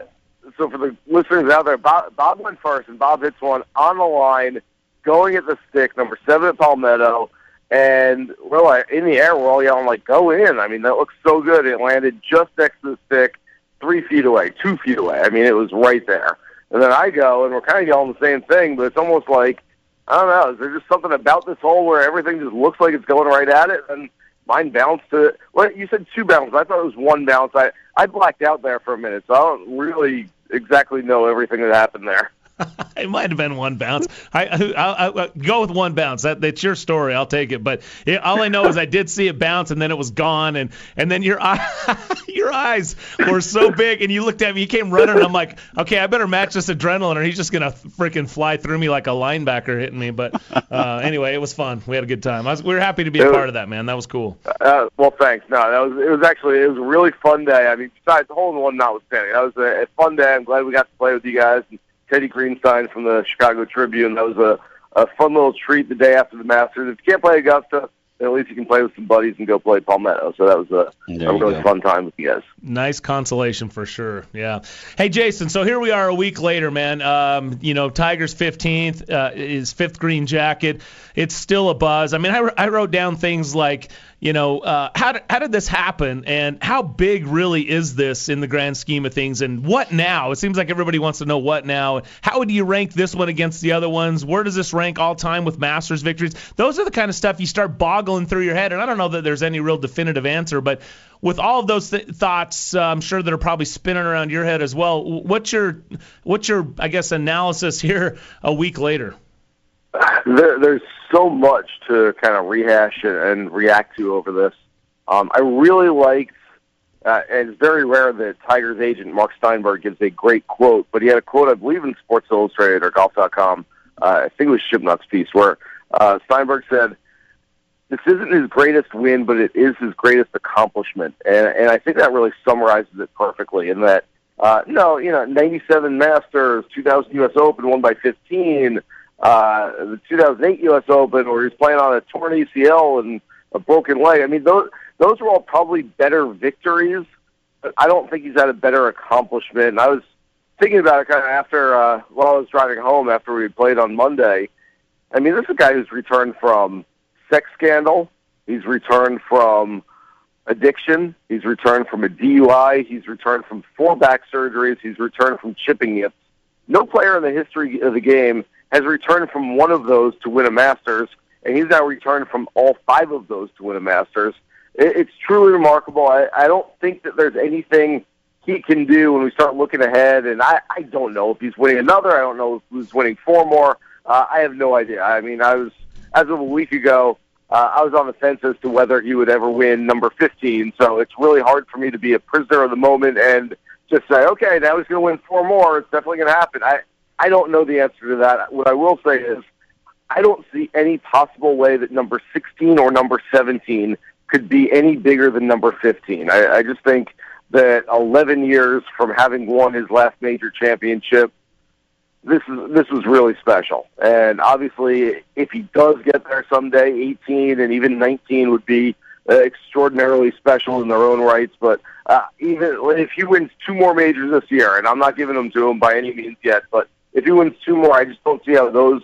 Speaker 17: so for the listeners out there, Bob, Bob went first, and Bob hits one on the line, going at the stick, number seven at Palmetto. And we're like in the air, we're all yelling like, "Go in!" I mean, that looks so good. It landed just next to the stick, three feet away, two feet away. I mean, it was right there. And then I go, and we're kind of yelling the same thing, but it's almost like I don't know. Is there just something about this hole where everything just looks like it's going right at it? And mine bounced to well, you said two bounces. I thought it was one bounce. I I blacked out there for a minute, so I don't really exactly know everything that happened there. [LAUGHS]
Speaker 2: it might have been one bounce. I, I, I, go with one bounce. That, that's your story. I'll take it. But it, all I know is I did see it bounce and then it was gone. And and then your [LAUGHS] eye, your eyes were so big and you looked at me. You came running. And I'm like, okay, I better match this adrenaline or he's just gonna freaking fly through me like a linebacker hitting me. But uh, anyway, it was fun. We had a good time. Was, we were happy to be a part of that, man. That was cool.
Speaker 17: Uh, well, thanks. No, that was it was actually it was a really fun day. I mean, besides the hole in one notwithstanding, that was a, a fun day. I'm glad we got to play with you guys. And, Teddy Greenstein from the Chicago Tribune. That was a, a fun little treat the day after the Masters. If you can't play Augusta, at least you can play with some buddies and go play Palmetto. So that was a, a really go. fun time with you guys.
Speaker 2: Nice consolation for sure. Yeah. Hey Jason, so here we are a week later, man. Um, you know, Tigers 15th, uh, his fifth green jacket. It's still a buzz. I mean, I, I wrote down things like you know, uh, how, how did this happen and how big really is this in the grand scheme of things and what now? It seems like everybody wants to know what now. How would you rank this one against the other ones? Where does this rank all time with Masters victories? Those are the kind of stuff you start boggling through your head. And I don't know that there's any real definitive answer, but with all of those th- thoughts, uh, I'm sure that are probably spinning around your head as well. What's your, what's your, I guess, analysis here a week later?
Speaker 17: There, there's so much to kind of rehash and, react to over this. Um, I really liked, uh, and it's very rare that Tiger's agent Mark Steinberg gives a great quote, but he had a quote, I believe, in Sports Illustrated or Golf.com. Uh, I think it was Shipnuck's piece, where uh, Steinberg said, "This isn't his greatest win, but it is his greatest accomplishment," and, and I think that really summarizes it perfectly. In that, uh, no, you know, 97 Masters, 2000 U.S. Open, won by 15 uh, the 2008 U.S. Open, where he's playing on a torn ACL and a broken leg. I mean, those those were all probably better victories. But I don't think he's had a better accomplishment. And I was thinking about it kind of after uh, while I was driving home after we played on Monday. I mean, this is a guy who's returned from sex scandal. He's returned from addiction. He's returned from a DUI. He's returned from four back surgeries. He's returned from chipping yips. No player in the history of the game has returned from one of those to win a Masters, and he's now returned from all five of those to win a Masters. It, it's truly remarkable. I, I don't think that there's anything he can do when we start looking ahead, and I, I don't know if he's winning another. I don't know if he's winning four more. Uh, I have no idea. I mean, I was as of a week ago. Uh, I was on the fence as to whether he would ever win number 15. So it's really hard for me to be a prisoner of the moment and just say, okay, now he's going to win four more. It's definitely going to happen. I I don't know the answer to that. What I will say is, I don't see any possible way that number 16 or number 17 could be any bigger than number 15. I, I just think that 11 years from having won his last major championship, this is this was really special. And obviously, if he does get there someday, 18 and even 19 would be uh, extraordinarily special in their own rights. But uh, even if he wins two more majors this year, and I'm not giving them to him by any means yet, but if he wins two more, I just don't see how those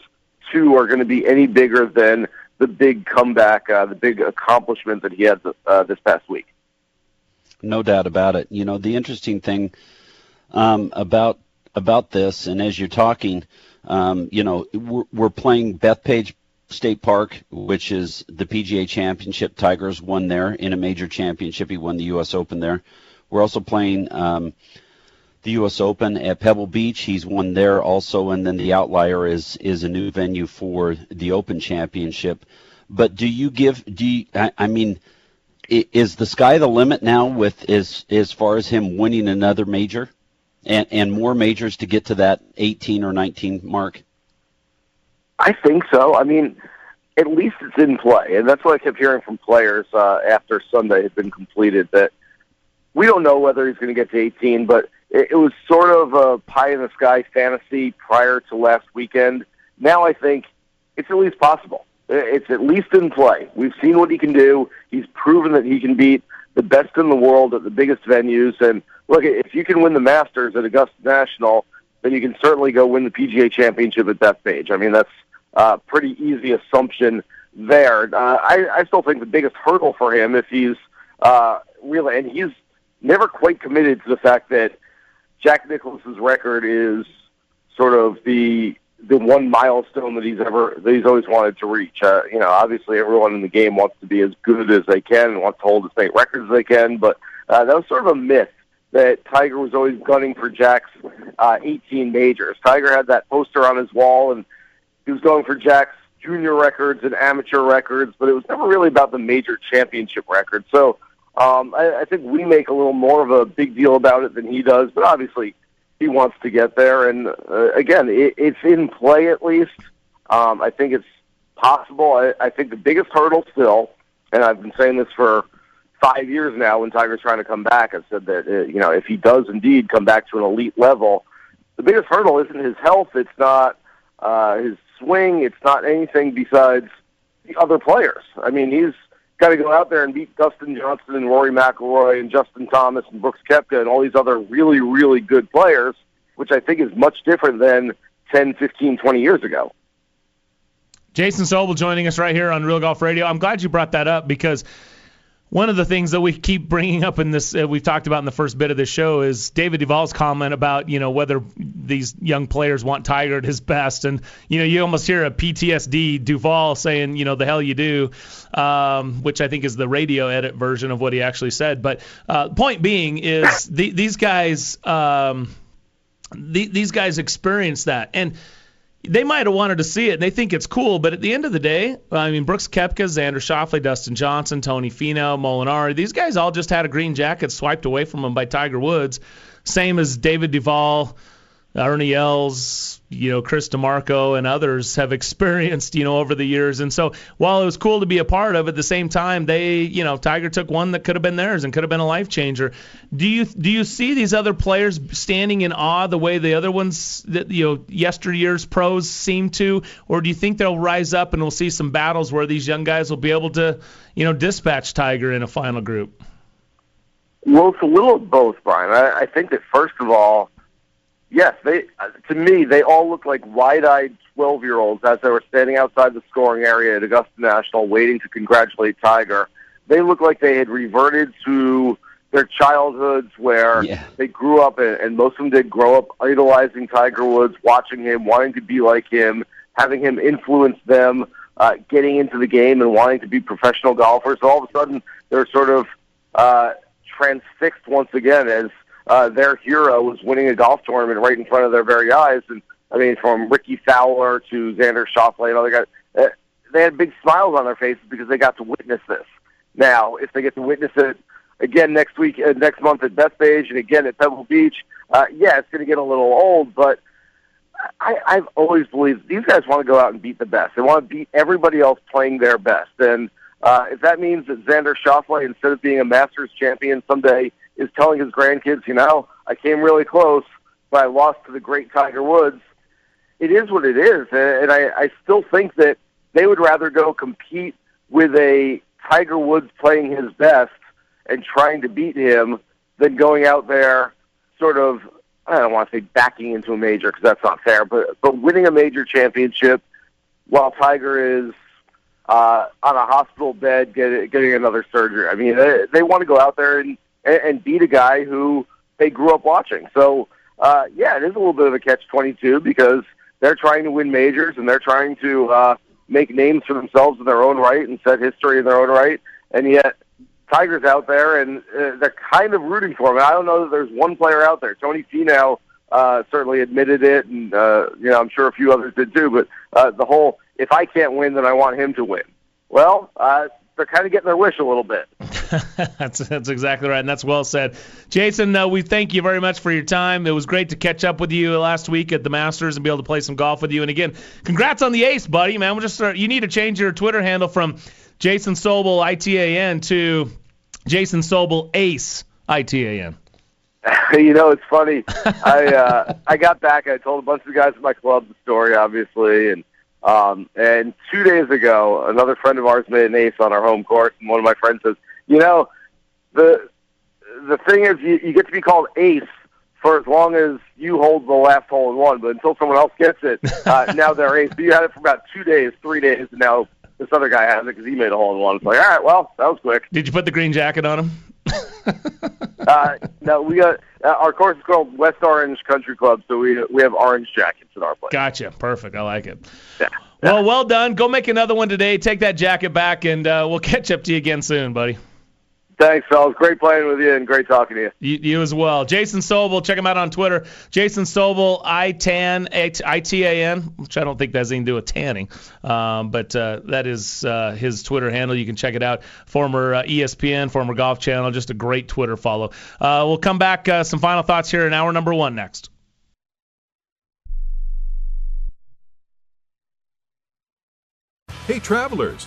Speaker 17: two are going to be any bigger than the big comeback, uh, the big accomplishment that he had uh, this past week.
Speaker 3: No doubt about it. You know, the interesting thing um, about about this, and as you're talking, um, you know, we're, we're playing Bethpage State Park, which is the PGA Championship. Tigers won there in a major championship. He won the U.S. Open there. We're also playing um, the U.S. Open at Pebble Beach. He's won there also, and then the outlier is is a new venue for the Open Championship. But do you give? Do you, I, I mean, is the sky the limit now with as as far as him winning another major, and and more majors to get to that 18 or 19 mark?
Speaker 17: I think so. I mean, at least it's in play, and that's what I kept hearing from players uh, after Sunday had been completed. That we don't know whether he's going to get to 18, but it, it was sort of a pie in the sky fantasy prior to last weekend. Now I think it's at least possible. It's at least in play. We've seen what he can do. He's proven that he can beat the best in the world at the biggest venues. And look, if you can win the Masters at Augusta National, then you can certainly go win the PGA Championship at Bethpage. I mean, that's a pretty easy assumption there. Uh, I, I still think the biggest hurdle for him, if he's uh, really, and he's never quite committed to the fact that Jack Nicklaus's record is sort of the the one milestone that he's ever that he's always wanted to reach. Uh, you know, obviously everyone in the game wants to be as good as they can and wants to hold as many records as they can, but uh, that was sort of a myth that Tiger was always gunning for Jack's uh, 18 majors. Tiger had that poster on his wall, and he was going for Jack's junior records and amateur records, but it was never really about the major championship record. So um, I, I think we make a little more of a big deal about it than he does, but obviously he wants to get there. And uh, again, it, it's in play at least. Um, I think it's possible. I, I think the biggest hurdle still, and I've been saying this for five years now when Tiger's trying to come back. I've said that, uh, you know, if he does indeed come back to an elite level, the biggest hurdle isn't his health. It's not uh, his swing. It's not anything besides the other players. I mean, he's got to go out there and beat Dustin Johnson and Rory McIlroy and Justin Thomas and Brooks Koepka and all these other really, really good players, which I think is much different than 10, 15, 20 years ago.
Speaker 2: Jason Sobel joining us right here on Real Golf Radio. I'm glad you brought that up because – one of the things that we keep bringing up in this, uh, we've talked about in the first bit of the show, is David Duval's comment about you know whether these young players want Tiger at his best, and you know you almost hear a PTSD Duval saying you know the hell you do, um, which I think is the radio edit version of what he actually said. But uh, point being is the, these guys, um, the, these guys experience that, and they might have wanted to see it and they think it's cool, but at the end of the day, I mean, Brooks Koepka, Xander Schauffele, Dustin Johnson, Tony Finau, Molinari, these guys all just had a green jacket swiped away from them by Tiger Woods. Same as David Duval, Ernie Els, you know, Chris DiMarco and others have [LAUGHS] experienced, you know, over the years. And so while it was cool to be a part of, at the same time, they, you know, Tiger took one that could have been theirs and could have been a life changer. Do you do you see these other players standing in awe the way the other ones that you know yesteryear's pros seem to, or do you think they'll rise up and we'll see some battles where these young guys will be able to, you know, dispatch Tiger in a final group?
Speaker 17: Well, it's a little of both, Brian. I, I think that first of all yes, they to me they all look like wide-eyed twelve-year-olds as they were standing outside the scoring area at Augusta National, waiting to congratulate Tiger. They look like they had reverted to their childhoods where yeah. they grew up, and, and most of them did grow up idolizing Tiger Woods, watching him, wanting to be like him, having him influence them, uh, getting into the game, and wanting to be professional golfers. So all of a sudden, they're sort of uh, transfixed once again as uh, their hero was winning a golf tournament right in front of their very eyes. And I mean, from Rickie Fowler to Xander Schauffele and other guys, they had big smiles on their faces because they got to witness this. Now, if they get to witness it again next week, uh, next month at Bethpage, and again at Pebble Beach, uh, yeah, it's going to get a little old, but. I, I've always believed these guys want to go out and beat the best. They want to beat everybody else playing their best. And uh, if that means that Xander Schauffele, instead of being a Masters champion someday, is telling his grandkids, you know, I came really close, but I lost to the great Tiger Woods. It is what it is, and I, I still think that they would rather go compete with a Tiger Woods playing his best and trying to beat him than going out there sort of I don't want to say backing into a major because that's not fair, but but winning a major championship while Tiger is uh, on a hospital bed getting getting another surgery. I mean, they, they want to go out there and and, and beat a guy who they grew up watching. So, uh, yeah, it is a little bit of a catch-22 because they're trying to win majors and they're trying to uh, make names for themselves in their own right and set history in their own right. And yet, Tiger's out there and uh, they're kind of rooting for him. I don't know that there's one player out there. Tony Finau uh, certainly admitted it, and uh, you know I'm sure a few others did too. But uh, the whole if I can't win, then I want him to win. Well, uh, they're kind of getting their wish a little bit. [LAUGHS]
Speaker 2: that's that's exactly right, and that's well said, Jason. Uh, we thank you very much for your time. It was great to catch up with you last week at the Masters and be able to play some golf with you. And again, congrats on the ace, buddy. Man, we'll just start, you need to change your Twitter handle from Jason Sobel ITAN to Jason Sobel Ace ITAN. [LAUGHS]
Speaker 17: you know, it's funny. I uh, I got back. I told a bunch of guys at my club the story, obviously, and um, and two days ago, another friend of ours made an ace on our home course, and one of my friends says, "You know, the the thing is, you, you get to be called ace for as long as you hold the last hole in one, but until someone else gets it, [LAUGHS] uh, now they're ace. So you had it for about two days, three days, and now this other guy has it because he made a hole in one. It's like, all right, well, that was quick.
Speaker 2: Did you put the green jacket on him? [LAUGHS]
Speaker 17: uh, no, we got uh, our course is called West Orange Country Club, so we we have orange jackets in our place.
Speaker 2: Gotcha, perfect. I like it.
Speaker 17: Yeah.
Speaker 2: Well, well done. Go make another one today. Take that jacket back, and uh, we'll [LAUGHS] catch up to you again soon, buddy.
Speaker 17: Thanks, fellas. Great playing with you and great talking to you.
Speaker 2: You, you as well. Jason Sobel, check him out on Twitter. Jason Sobel, I-tan, I-T-A-N, which I don't think that has anything to do with tanning, um, but uh, that is uh, his Twitter handle. You can check it out. Former uh, ESPN, former Golf Channel, just a great Twitter follow. Uh, we'll come back. Uh, some final thoughts here in hour number one next.
Speaker 8: Hey, travelers,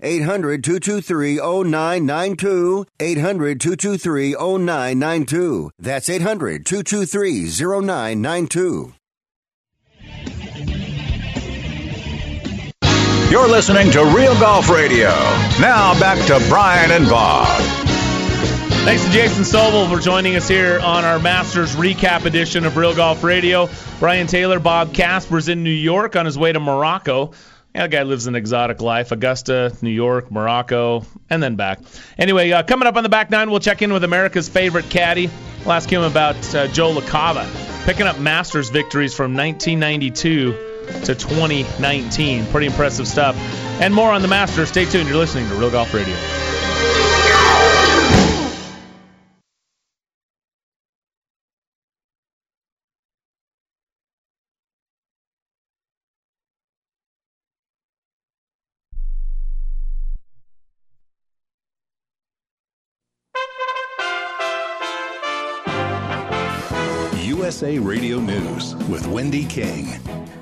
Speaker 9: 800 223 0992. 800 223 0992. That's 800 223 0992.
Speaker 1: You're listening to Real Golf Radio. Now back to Brian and Bob.
Speaker 2: Thanks to Jason Sobel for joining us here on our Masters recap edition of Real Golf Radio. Brian Taylor, Bob Casper's in New York on his way to Morocco. Yeah, the guy lives an exotic life. Augusta, New York, Morocco, and then back. Anyway, uh, coming up on the back nine, we'll check in with America's favorite caddy. We'll ask him about uh, Joe LaCava, picking up Masters victories from 1992 to 2019. Pretty impressive stuff. And more on the Masters. Stay tuned. You're listening to Real Golf Radio.
Speaker 18: USA Radio News with Wendy King.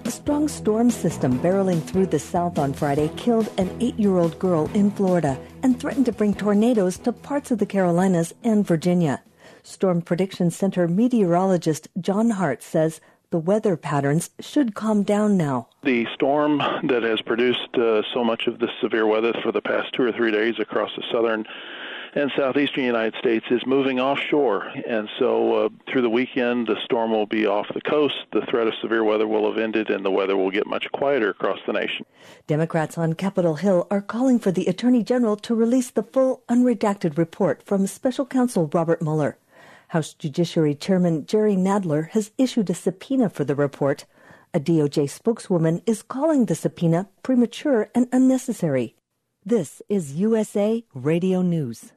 Speaker 19: A strong storm system barreling through the south on Friday killed an eight year old girl in Florida and threatened to bring tornadoes to parts of the Carolinas and Virginia. Storm Prediction Center meteorologist John Hart says the weather patterns should calm down now.
Speaker 20: The storm that has produced uh, so much of this severe weather for the past two or three days across the southern and southeastern United States is moving offshore. And so uh, through the weekend, the storm will be off the coast. The threat of severe weather will have ended, and the weather will get much quieter across the nation.
Speaker 19: Democrats on Capitol Hill are calling for the Attorney General to release the full unredacted report from Special Counsel Robert Mueller. House Judiciary Chairman Jerry Nadler has issued a subpoena for the report. A DOJ spokeswoman is calling the subpoena premature and unnecessary. This is USA Radio News.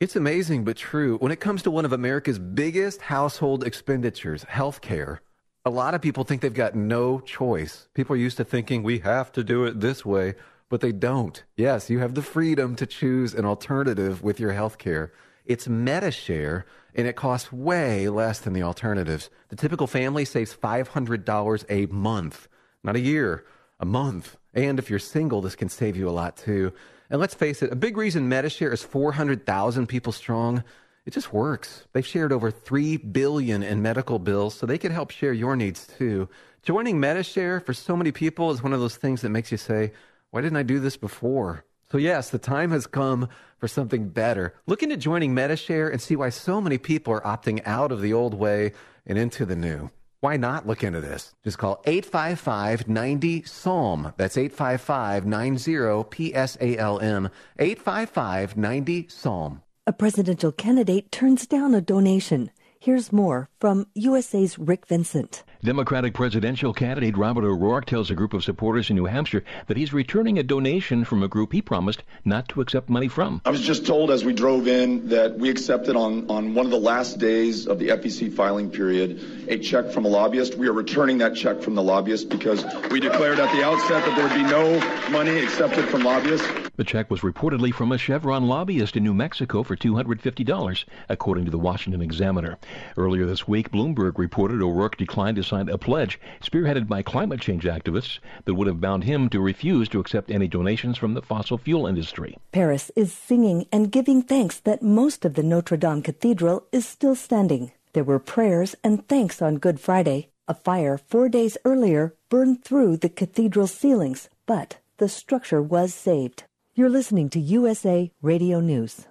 Speaker 21: It's amazing but true. When it comes to one of America's biggest household expenditures, healthcare, a lot of people think they've got no choice. People are used to thinking we have to do it this way, but they don't. Yes, you have the freedom to choose an alternative with your healthcare. It's Medi-Share, and it costs way less than the alternatives. The typical family saves $500 a month, not a year, a month. And if you're single, this can save you a lot too. And let's face it, a big reason Medi-Share is 400,000 people strong. It just works. They've shared over 3 billion in medical bills, so they can help share your needs too. Joining Medi-Share for so many people is one of those things that makes you say, why didn't I do this before? So, yes, the time has come for something better. Look into joining Medi-Share and see why so many people are opting out of the old way and into the new. Why not look into this? Just call 855 90 Psalm. That's 855 90 P S A L M. 855 90 Psalm.
Speaker 19: A presidential candidate turns down a donation. Here's more from USA's Rick Vincent.
Speaker 22: Democratic presidential candidate Robert O'Rourke tells a group of supporters in New Hampshire that he's returning a donation from a group he promised not to accept money from.
Speaker 23: I was just told as we drove in that we accepted on, on one of the last days of the FEC filing period a check from a lobbyist. We are returning that check from the lobbyist because we declared at the outset that there would be no money accepted from lobbyists.
Speaker 22: The check was reportedly from a Chevron lobbyist in New Mexico for $250, according to the Washington Examiner. Earlier this week, Bloomberg reported O'Rourke declined to sign a pledge spearheaded by climate change activists that would have bound him to refuse to accept any donations from the fossil fuel industry.
Speaker 19: Paris is singing and giving thanks that most of the Notre Dame Cathedral is still standing. There were prayers and thanks on Good Friday. A fire four days earlier burned through the cathedral's ceilings, but the structure was saved. You're listening to USA Radio News.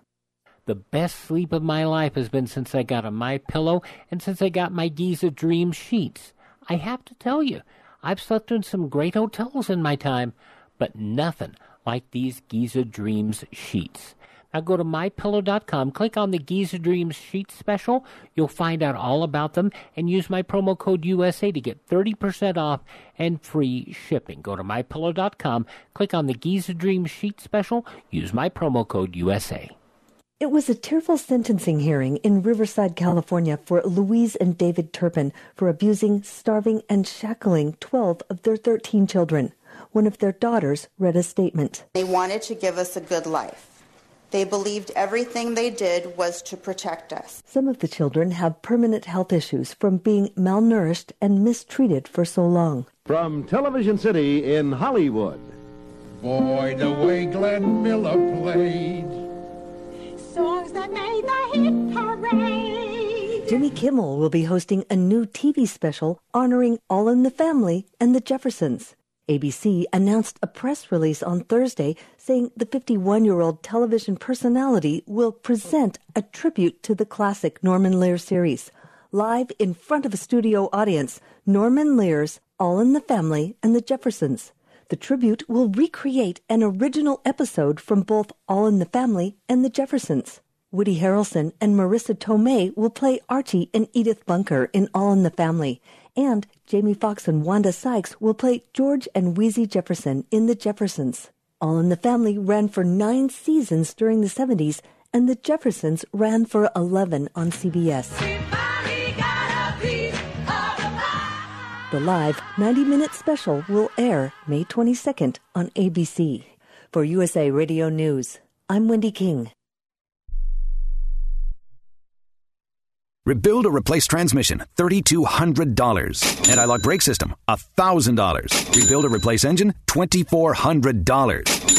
Speaker 24: The best sleep of my life has been since I got a My Pillow and since I got my Giza Dream sheets. I have to tell you, I've slept in some great hotels in my time, but nothing like these Giza Dreams sheets. Now go to mypillow.com, click on the Giza Dreams sheet special. You'll find out all about them and use my promo code USA to get 30% off and free shipping. Go to mypillow.com, click on the Giza Dreams sheet special, use my promo code USA.
Speaker 19: It was a tearful sentencing hearing in Riverside, California for Louise and David Turpin for abusing, starving, and shackling 12 of their 13 children. One of their daughters read a statement.
Speaker 25: They wanted to give us a good life. They believed everything they did was to protect us.
Speaker 19: Some of the children have permanent health issues from being malnourished and mistreated for so long.
Speaker 26: From Television City in Hollywood.
Speaker 27: Boy, the way Glenn Miller played
Speaker 14: songs that made the hit parade.
Speaker 19: Jimmy Kimmel will be hosting a new TV special honoring All in the Family and the Jeffersons. ABC announced a press release on Thursday saying the 51 year old television personality will present a tribute to the classic Norman Lear series. Live in front of a studio audience, Norman Lear's All in the Family and the Jeffersons. The tribute will recreate an original episode from both All in the Family and The Jeffersons. Woody Harrelson and Marisa Tomei will play Archie and Edith Bunker in All in the Family, and Jamie Foxx and Wanda Sykes will play George and Weezy Jefferson in The Jeffersons. All in the Family ran for nine seasons during the 70s, and The Jeffersons ran for 11 on CBS. The live 90 minute special will air May 22nd on ABC. For USA Radio News, I'm Wendy King.
Speaker 28: Rebuild or replace transmission, $3,200. Anti-lock brake system, $1,000. Rebuild or replace engine, $2,400.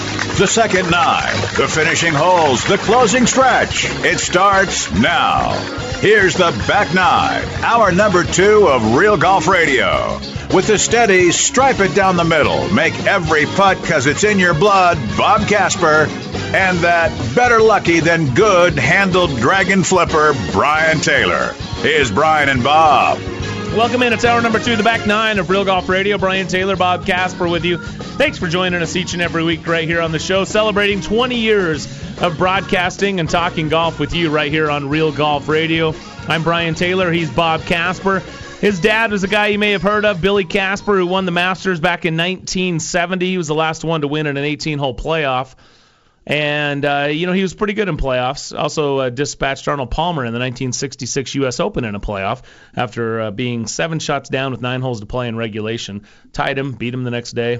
Speaker 1: The second nine, the finishing holes, the closing stretch. It starts now. Here's the back nine, hour number two of Real Golf Radio. With the steady, stripe it down the middle, make every putt because it's in your blood, Bob Casper, and that better lucky than good handled dragon flipper, Brian Taylor. Here's Brian and Bob.
Speaker 2: Welcome in. It's hour number two, the back nine of Real Golf Radio. Brian Taylor, Bob Casper with you. Thanks for joining us each and every week right here on the show, celebrating 20 years of broadcasting and talking golf with you right here on Real Golf Radio. I'm Brian Taylor. He's Bob Casper. His dad was a guy you may have heard of, Billy Casper, who won the Masters back in 1970. He was the last one to win in an 18 hole playoff. And, uh, you know, he was pretty good in playoffs. Also uh, dispatched Arnold Palmer in the 1966 U.S. Open in a playoff after uh, being seven shots down with nine holes to play in regulation. Tied him, beat him the next day.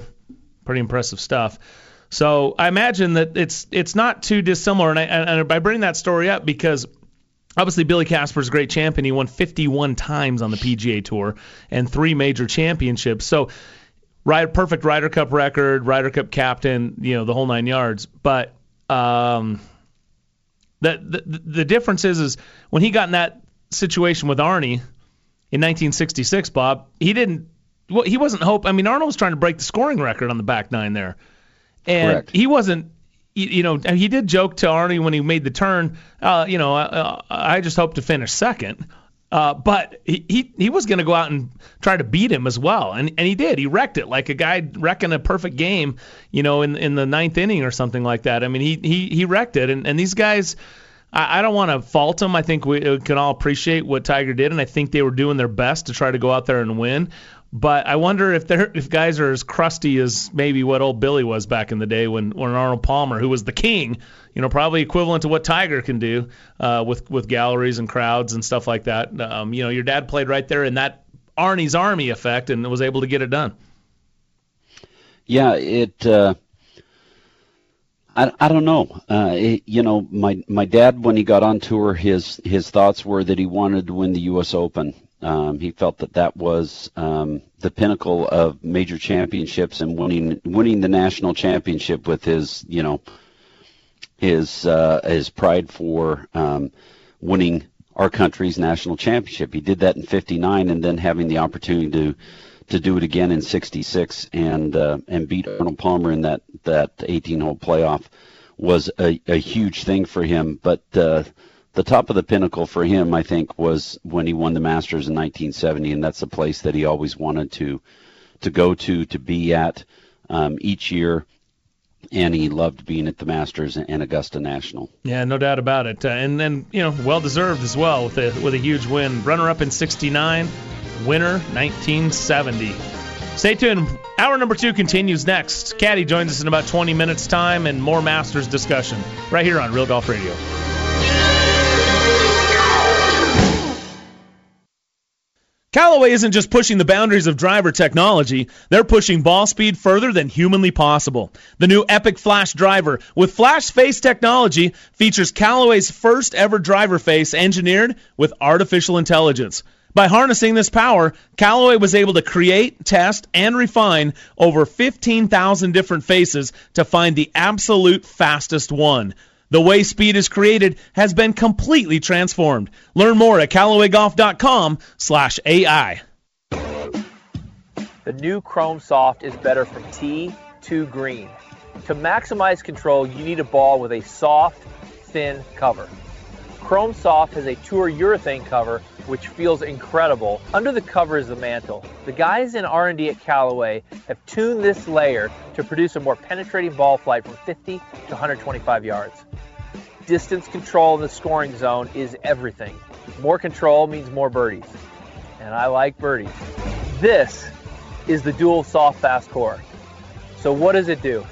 Speaker 2: Pretty impressive stuff. So I imagine that it's it's not too dissimilar. And I, and I bring that story up because obviously Billy Casper's a great champion. He won 51 times on the PGA Tour and three major championships. So Right, perfect Ryder Cup record, Ryder Cup captain, you know, the whole nine yards. But um, the, the the difference is is when he got in that situation with Arnie in 1966, Bob, he didn't. Well, he wasn't hope. I mean, Arnold was trying to break the scoring record on the back nine there, and
Speaker 3: Correct.
Speaker 2: he wasn't. You know, he did joke to Arnie when he made the turn. Uh, you know, uh, I just hope to finish second. Uh, but he, he, he was going to go out and try to beat him as well, and and he did. He wrecked it like a guy wrecking a perfect game, you know, in in the ninth inning or something like that. I mean, he he he wrecked it, and and these guys. I I don't want to fault them. I think we can all appreciate what Tiger did, and I think they were doing their best to try to go out there and win. But I wonder if they're if guys are as crusty as maybe what old Billy was back in the day when when Arnold Palmer, who was the king, you know, probably equivalent to what Tiger can do uh, with with galleries and crowds and stuff like that. Um, you know, your dad played right there in that Arnie's Army effect and was able to get it done.
Speaker 3: Yeah, it. Uh, I, I don't know. Uh, it, you know, my my dad when he got on tour, his his thoughts were that he wanted to win the U.S. Open. Um, he felt that that was um, the pinnacle of major championships and winning winning the national championship with his you know his uh, his pride for um, winning our country's national championship. He did that in '59, and then having the opportunity to to do it again in '66 and uh, and beat Arnold Palmer in that that 18-hole playoff was a, a huge thing for him. But uh, the top of the pinnacle for him, I think, was when he won the Masters in 1970, and that's a place that he always wanted to to go to to be at um, each year and he loved being at the Masters and Augusta National.
Speaker 2: Yeah, no doubt about it. Uh, and then you know, well deserved as well with a with a huge win. Runner up in '69, winner 1970. Stay tuned. Hour number two continues next. Caddy joins us in about 20 minutes time and more Masters discussion right here on Real Golf Radio. Callaway isn't just pushing the boundaries of driver technology, they're pushing ball speed further than humanly possible. The new Epic Flash driver with flash face technology features Callaway's first ever driver face engineered with artificial intelligence. By harnessing this power, Callaway was able to create, test, and refine over 15,000 different faces to find the absolute fastest one. The way speed is created has been completely transformed. Learn more at CallawayGolf.com slash AI.
Speaker 29: The new Chrome Soft is better from tee to green. To maximize control, you need a ball with a soft, thin cover. Chrome Soft has a tour urethane cover which feels incredible, under the covers of the mantle, the guys in R&D at Callaway have tuned this layer to produce a more penetrating ball flight from 50 to 125 yards. Distance control in the scoring zone is everything. More control means more birdies. And I like birdies. This is the dual soft fast core. So what does it do?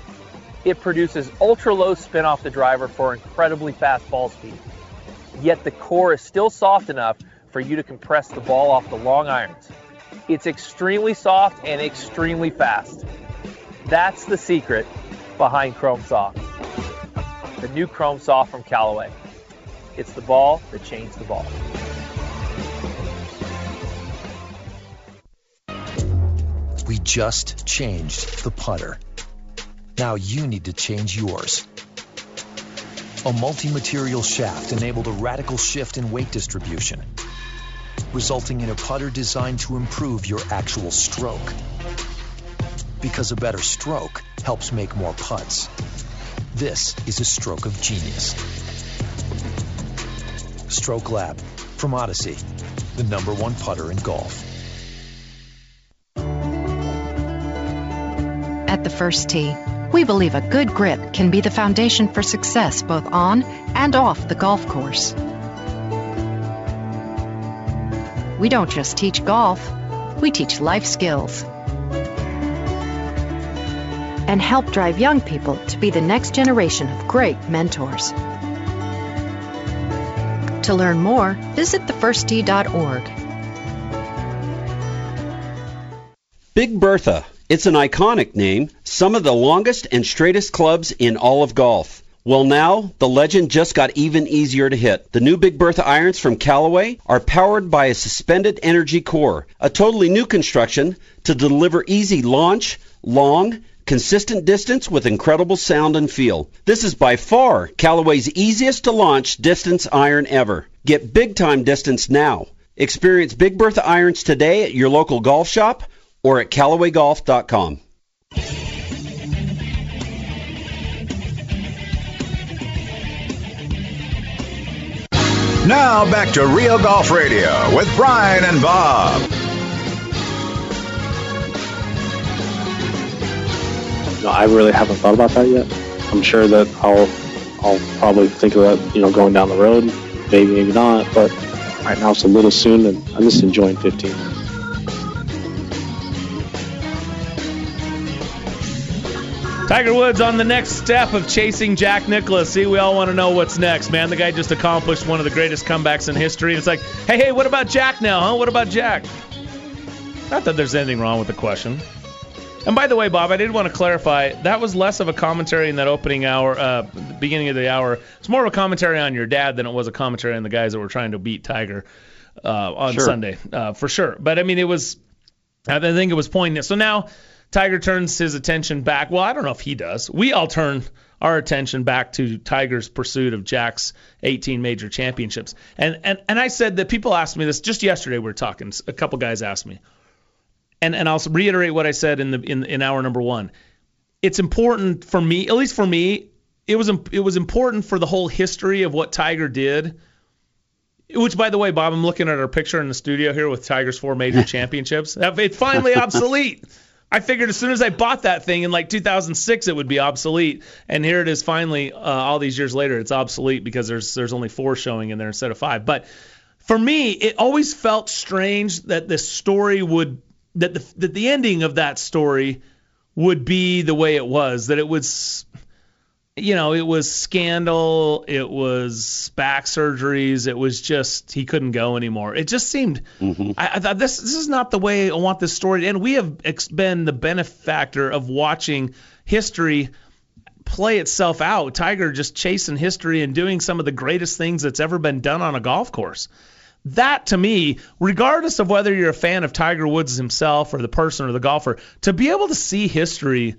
Speaker 29: It produces ultra low spin off the driver for incredibly fast ball speed. Yet the core is still soft enough for you to compress the ball off the long irons. It's extremely soft and extremely fast. That's the secret behind Chrome Soft. The new Chrome Soft from Callaway. It's the ball that changed the ball.
Speaker 16: We just changed the putter. Now you need to change yours. A multi-material shaft enabled a radical shift in weight distribution, resulting in a putter designed to improve your actual stroke. Because a better stroke helps make more putts. This is a stroke of genius. Stroke Lab from Odyssey, the number one putter in golf.
Speaker 11: At the first tee, we believe a good grip can be the foundation for success both on and off the golf course. We don't just teach golf, we teach life skills. And help drive young people to be the next generation of great mentors. To learn more, visit thefirsttee.org.
Speaker 30: Big Bertha. It's an iconic name, some of the longest and straightest clubs in all of golf. Well, now, the legend just got even easier to hit. The new Big Bertha irons from Callaway are powered by a suspended energy core, a totally new construction to deliver easy launch, long, consistent distance with incredible sound and feel. This is by far Callaway's easiest to launch distance iron ever. Get big time distance now. Experience Big Bertha irons today at your local golf shop or at CallawayGolf.com.
Speaker 1: Now back to Real Golf Radio with Brian and Bob.
Speaker 7: No, I really haven't thought about that yet. I'm sure that I'll I'll probably think of that, you know, going down the road. Maybe, maybe not. But right now it's a little soon, and I'm just enjoying 15.
Speaker 2: Tiger Woods on the next step of chasing Jack Nicklaus. See, we all want to know what's next, man. The guy just accomplished one of the greatest comebacks in history. It's like, hey, hey, what about Jack now, huh? What about Jack? Not that there's anything wrong with the question. And by the way, Bob, I did want to clarify that was less of a commentary in that opening hour, uh, beginning of the hour. It's more of a commentary on your dad than it was a commentary on the guys that were trying to beat Tiger uh, on
Speaker 3: Sure.
Speaker 2: Sunday, uh, for sure. But I mean, it was, I think it was poignant. So now Tiger turns his attention back. Well, I don't know if he does. We all turn our attention back to Tiger's pursuit of Jack's 18 major championships. And and and I said that people asked me this just yesterday. We were talking. A couple guys asked me and and I'll reiterate what I said in the in in hour number one. It's important for me, at least for me, it was it was important for the whole history of what Tiger did. Which, by the way, Bob, I'm looking at our picture in the studio here with Tiger's four major [LAUGHS] championships. It's finally obsolete. [LAUGHS] I figured as soon as I bought that thing in like 2006, it would be obsolete, and here it is finally. Uh, all these years later, it's obsolete because there's there's only four showing in there instead of five. But for me, it always felt strange that this story would that the that the ending of that story would be the way it was. That it was, you know, it was scandal. It was back surgeries. It was just he couldn't go anymore. It just seemed. Mm-hmm. I, I thought this this is not the way I want this story to end. We have ex- been the benefactor of watching history play itself out. Tiger just chasing history and doing some of the greatest things that's ever been done on a golf course. That to me, regardless of whether you're a fan of Tiger Woods himself or the person or the golfer, to be able to see history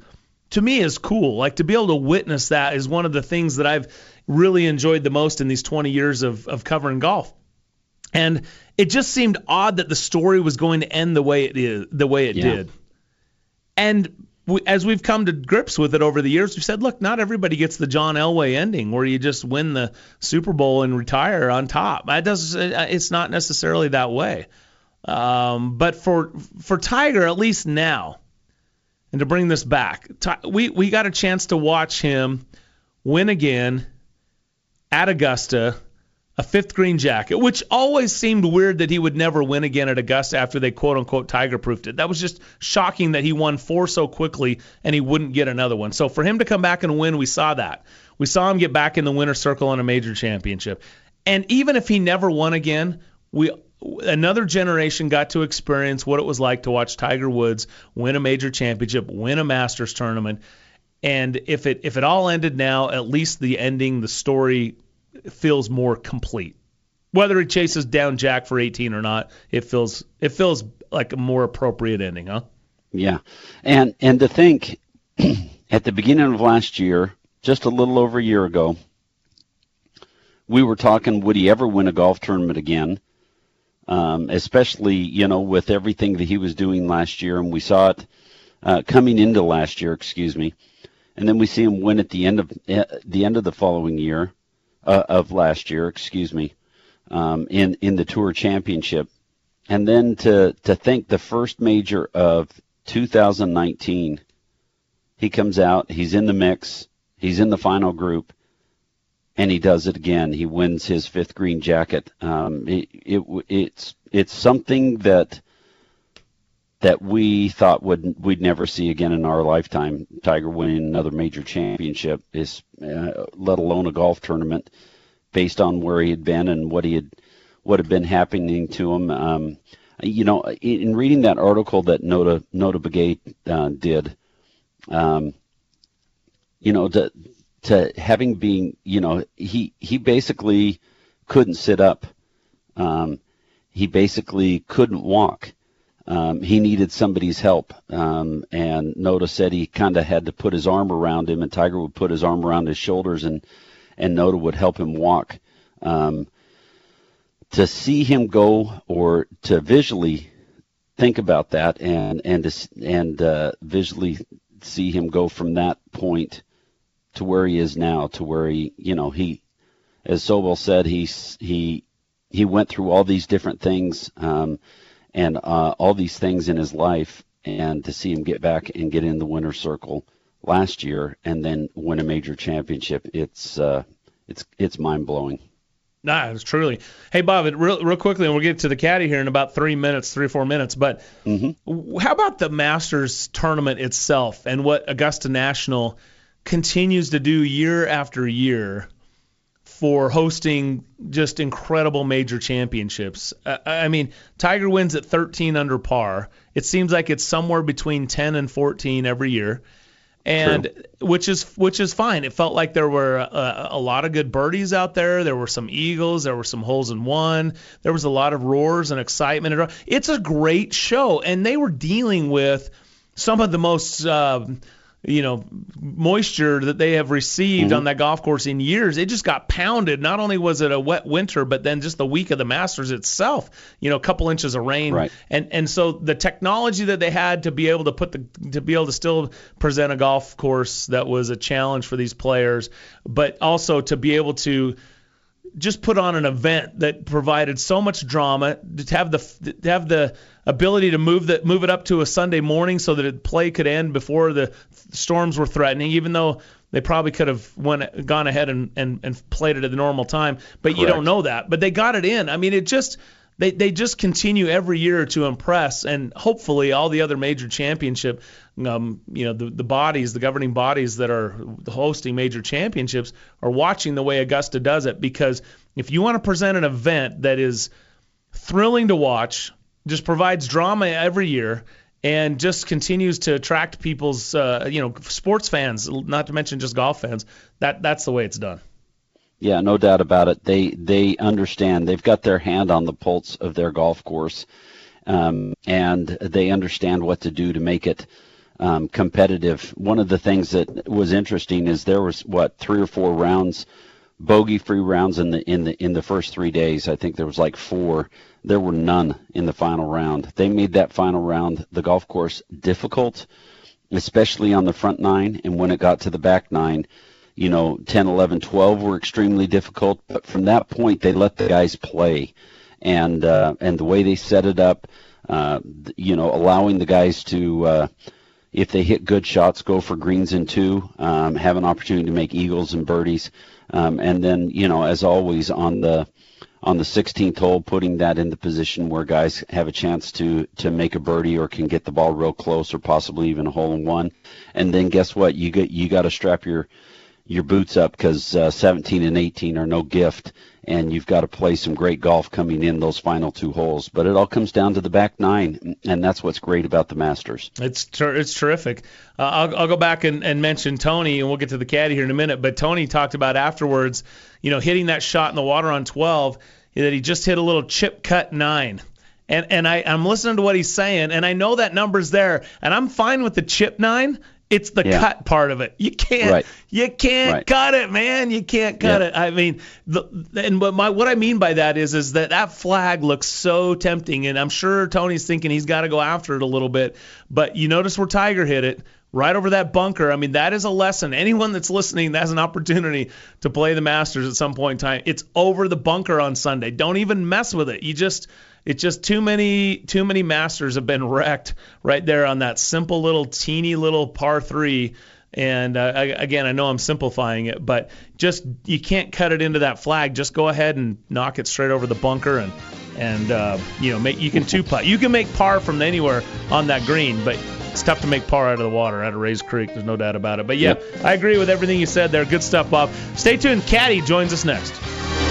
Speaker 2: to me is cool. Like to be able to witness that is one of the things that I've really enjoyed the most in these 20 years of, of covering golf. And it just seemed odd that the story was going to end the way it is, the way it
Speaker 3: Yeah.
Speaker 2: did. And we, as we've come to grips with it over the years, we've said, look, not everybody gets the John Elway ending where you just win the Super Bowl and retire on top. That does, it's not necessarily that way. Um, but for for Tiger, at least now, and to bring this back, we we got a chance to watch him win again at Augusta a fifth green jacket, which always seemed weird that he would never win again at Augusta after they quote unquote tiger proofed it. That was just shocking that he won four so quickly and he wouldn't get another one. So for him to come back and win, we saw that. We saw him get back in the winner's circle on a major championship. And even if he never won again, we another generation got to experience what it was like to watch Tiger Woods win a major championship, win a Masters tournament. And if it if it all ended now, at least the ending, the story feels more complete. Whether he chases down Jack for 18 or not, it feels it feels like a more appropriate ending, huh?
Speaker 3: Yeah, and and to think [CLEARS THROAT] at the beginning of last year, just a little over a year ago, we were talking would he ever win a golf tournament again? Um, especially you know with everything that he was doing last year, and we saw it uh, coming into last year, excuse me, and then we see him win at the end of uh, the end of the following year uh, of last year, excuse me, um, in in the Tour Championship, and then to to think the first major of 2019, he comes out, he's in the mix, he's in the final group, and he does it again. He wins his fifth green jacket. Um, it, it it's it's something that that we thought would we'd never see again in our lifetime. Tiger winning another major championship is, uh, let alone a golf tournament, based on where he had been and what he had what had been happening to him. Um, you know, in, in reading that article that Notah Notah uh, did, um, you know, to to having been, you know, he he basically couldn't sit up. Um, he basically couldn't walk um, he needed somebody's help. Um, and Notah said he kind of had to put his arm around him, and Tiger would put his arm around his shoulders, and and Notah would help him walk. Um, to see him go, or to visually think about that, and and to, and uh, visually see him go from that point to where he is now, to where he, you know, he, as Sobel said, he he he went through all these different things. Um, and uh, all these things in his life, and to see him get back and get in the winner's circle last year and then win a major championship, it's uh, it's it's mind blowing.
Speaker 2: Nah, it's truly. Hey, Bob, real, real quickly, and we'll get to the caddy here in about three minutes, three or four minutes. But
Speaker 3: mm-hmm.
Speaker 2: how about the Masters tournament itself and what Augusta National continues to do year after year for hosting just incredible major championships. Uh, I mean, Tiger wins at 13 under par. It seems like it's somewhere between 10 and 14 every year. And True. which is which is fine. It felt like there were a, a, lot of good birdies out there. There were some eagles. There were some holes in one. There was a lot of roars and excitement. It's a great show, and they were dealing with some of the most uh, you know moisture that they have received mm-hmm. on that golf course in years it just got pounded not only was it a wet winter but then just the week of the masters itself you know a couple inches of rain
Speaker 3: right.
Speaker 2: and and so the technology that they had to be able to put the to be able to still present a golf course that was a challenge for these players but also to be able to just put on an event that provided so much drama to have the to have the ability to move that move it up to a Sunday morning so that the play could end before the storms were threatening, even though they probably could have went gone ahead and, and, and played it at the normal time. But Correct. you don't know that. But they got it in. I mean, it just they, they just continue every year to impress, and hopefully all the other major championship, um, you know, the, the bodies, the governing bodies that are hosting major championships are watching the way Augusta does it. Because if you want to present an event that is thrilling to watch, just provides drama every year and just continues to attract people's uh, you know sports fans, not to mention just golf fans. That that's the way it's done.
Speaker 3: Yeah, no doubt about it. They they understand. They've got their hand on the pulse of their golf course, um, and they understand what to do to make it um, competitive. One of the things that was interesting is there was what three or four rounds, bogey-free rounds in the in the in the first three days. I think there was like four there were none in the final round. They made that final round, the golf course, difficult. especially on the front nine. And when it got to the back nine, you know, 10, 11, 12 were extremely difficult. But from that point, they let the guys play, and uh, and the way they set it up, uh, you know, allowing the guys to. Uh, if they hit good shots, go for greens and two, um, have an opportunity to make eagles and birdies, um, and then you know, as always on the on the 16th hole, putting that in the position where guys have a chance to to make a birdie or can get the ball real close or possibly even a hole in one. And then guess what? You get you got to strap your your boots up because uh, 17 and 18 are no gift, and you've got to play some great golf coming in those final two holes. But it all comes down to the back nine, and that's what's great about the Masters.
Speaker 2: It's ter- it's terrific. Uh, I'll, I'll go back and, and mention Tony, and we'll get to the caddy here in a minute. But Tony talked about afterwards, you know, hitting that shot in the water on 12, that he just hit a little chip cut nine. And, and I, I'm listening to what he's saying, and I know that number's there, and I'm fine with the chip nine it's the yeah. cut part of it. You can't right. you can't right. cut it, man. You can't cut yeah. it. I mean, the, and what my what I mean by that is is that that flag looks so tempting, and I'm sure Tony's thinking he's got to go after it a little bit. But you notice where Tiger hit it right over that bunker. I mean, that is a lesson. Anyone that's listening that has an opportunity to play the Masters at some point in time, it's over the bunker on Sunday. Don't even mess with it. You just it's just too many too many masters have been wrecked right there on that simple little teeny little par three. And uh, I, again, I know I'm simplifying it, but just you can't cut it into that flag. Just go ahead and knock it straight over the bunker, and and uh, you know make you can two putt. You can make par from anywhere on that green, but it's tough to make par out of the water out of Rae's Creek. There's no doubt about it. But yeah. I agree with everything you said there. Good stuff, Bob. Stay tuned. Caddy joins us next.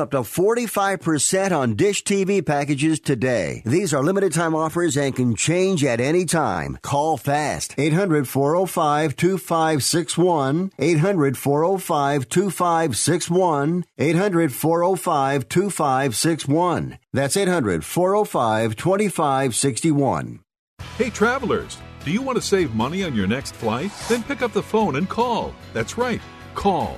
Speaker 9: up to 45% on Dish TV packages today. These are limited time offers and can change at any time. Call fast. 800 405 2561. 800 405 2561. 800 405 2561. That's 800 405 2561.
Speaker 8: Hey, travelers, do you want to save money on your next flight? Then pick up the phone and call. That's right, call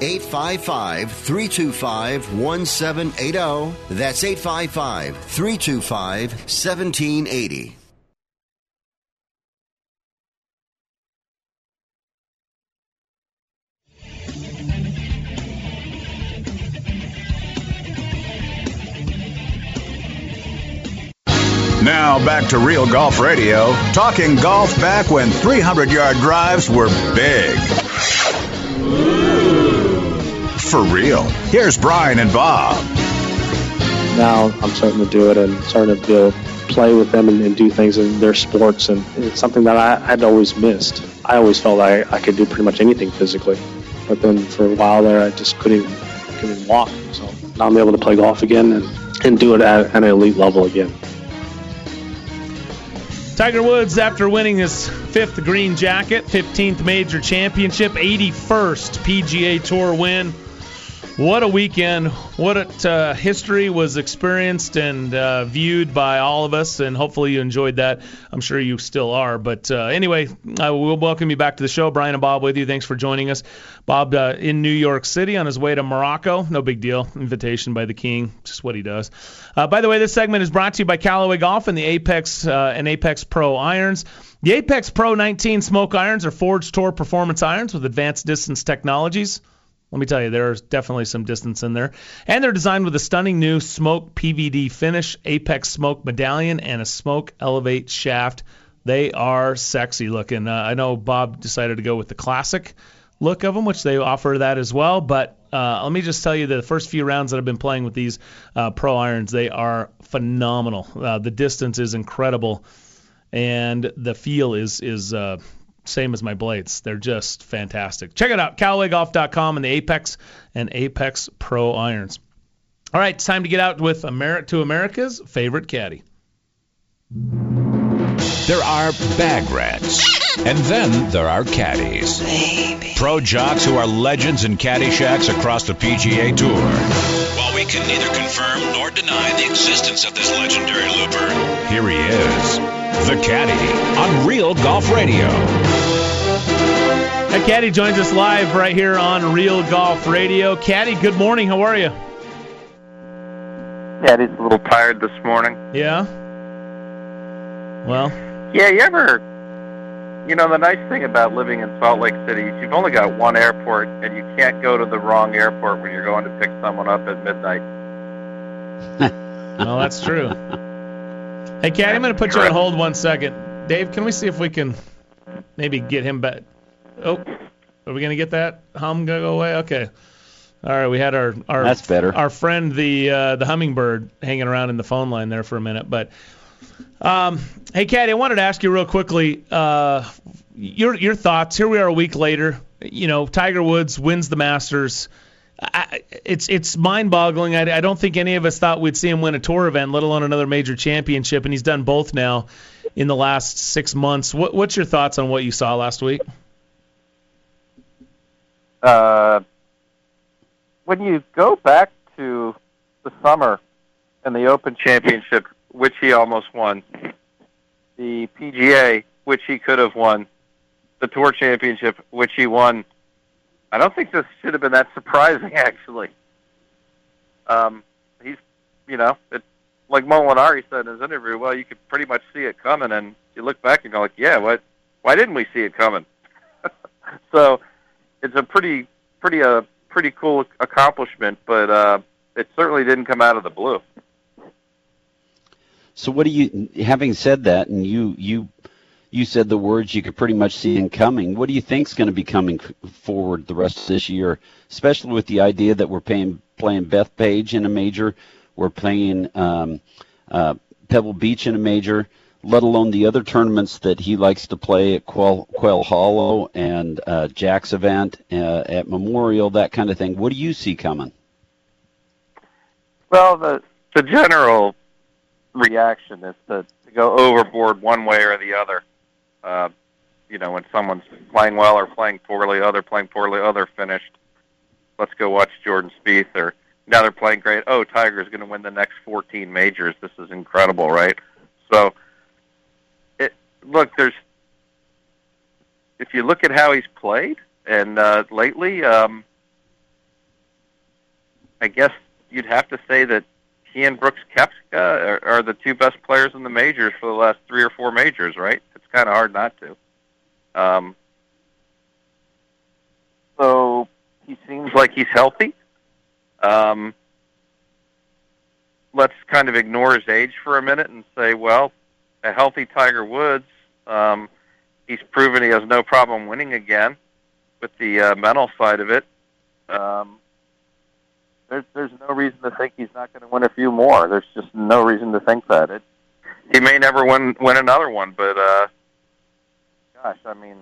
Speaker 9: 855 325 1780. That's 855 325 1780.
Speaker 1: Now back to Real Golf Radio, talking golf back when 300 yard drives were big. For real. Here's Brian and Bob.
Speaker 7: Now I'm starting to do it and starting to build, play with them and, and do things in their sports, and it's something that I had always missed. I always felt I, I could do pretty much anything physically, but then for a while there, I just couldn't even, couldn't even walk. So now I'm able to play golf again and, and do it at, at an elite level again.
Speaker 2: Tiger Woods, after winning his fifth green jacket, 15th major championship, 81st PGA Tour win. What a weekend. What a uh, history was experienced and uh, viewed by all of us, and hopefully you enjoyed that. I'm sure you still are. But uh, anyway, I will welcome you back to the show. Brian and Bob with you. Thanks for joining us. Bob uh, in New York City on his way to Morocco. No big deal. Invitation by the king. Just what he does. Uh, by the way, this segment is brought to you by Callaway Golf and the Apex uh, and Apex Pro irons. The Apex Pro 19 smoke irons are forged Tour performance irons with advanced distance technologies. Let me tell you, there's definitely some distance in there. And they're designed with a stunning new smoke PVD finish, Apex smoke medallion, and a smoke elevate shaft. They are sexy looking. Uh, I know Bob decided to go with the classic look of them, which they offer that as well. But uh, let me just tell you, the first few rounds that I've been playing with these uh, pro irons, they are phenomenal. Uh, the distance is incredible, and the feel is is uh, same as my blades. They're just fantastic. Check it out, CallawayGolf.com and the Apex and Apex Pro irons. All right, it's time to get out with Amer- to America's favorite caddy.
Speaker 1: There are bag rats, and then there are caddies. Pro jocks who are legends in caddy shacks across the PGA Tour.
Speaker 31: While we can neither confirm nor deny the existence of this legendary looper,
Speaker 1: Here he is, the caddy on Real Golf Radio.
Speaker 2: Caddy joins us live right here on Real Golf Radio. Caddy, good morning. How are you?
Speaker 32: He's a little tired this morning.
Speaker 2: Yeah. Well,
Speaker 32: Yeah, you ever, you know, the nice thing about living in Salt Lake City is you've only got one airport, and you can't go to the wrong airport when you're going to pick someone up at midnight.
Speaker 2: well, that's true. Hey, Caddy, I'm going to put you on hold one second. Dave, can we see if we can maybe get him back? Oh, are we going to get that hum go away? Okay. All right, we had our our
Speaker 3: That's better.
Speaker 2: our friend the uh, the hummingbird hanging around in the phone line there for a minute, but um, hey, Caddy, I wanted to ask you real quickly uh, your your thoughts. Here we are a week later. You know, Tiger Woods wins the Masters. I, it's it's mind-boggling. I, I don't think any of us thought we'd see him win a tour event, let alone another major championship, and he's done both now in the last six months. What, what's your thoughts on what you saw last week?
Speaker 32: Uh, when you go back to the summer and the Open Championship, which he almost won, the PGA, which he could have won, the Tour Championship, which he won, I don't think this should have been that surprising, [LAUGHS] actually. Um, he's, you know, it, like Molinari said in his interview, well, you could pretty much see it coming, and you look back and go like, yeah, what? Why didn't we see it coming? [LAUGHS] so it's a pretty, pretty, uh, pretty cool accomplishment, but uh, it certainly didn't come out of the blue.
Speaker 3: So what do you, having said that, and you you you said the words you could pretty much see in coming. What do you think's going to be coming forward the rest of this year, especially with the idea that we're paying, playing Bethpage in a major, we're playing um, uh, Pebble Beach in a major, let alone the other tournaments that he likes to play at Quail, Quail Hollow and uh, Jack's event uh, at Memorial, that kind of thing. What do you see coming?
Speaker 32: Well, the the general reaction is to, to go overboard one way or the other. Uh, you know, when someone's playing well or playing poorly, other playing poorly, other finished. Let's go watch Jordan Spieth. Or now they're playing great. Oh, Tiger's going to win the next 14 majors. This is incredible, right? So, look, there's if you look at how he's played and uh, lately, um, I guess you'd have to say that he and Brooks Koepka are, are the two best players in the majors for the last three or four majors, right? It's kind of hard not to. Um, so he seems like he's healthy. Um, let's kind of ignore his age for a minute and say, well, a healthy Tiger Woods, um, he's proven he has no problem winning again with the uh, mental side of it. Um, there's there's no reason to think he's not going to win a few more. There's just no reason to think that. It, he may never win win another one, but uh, gosh, I mean,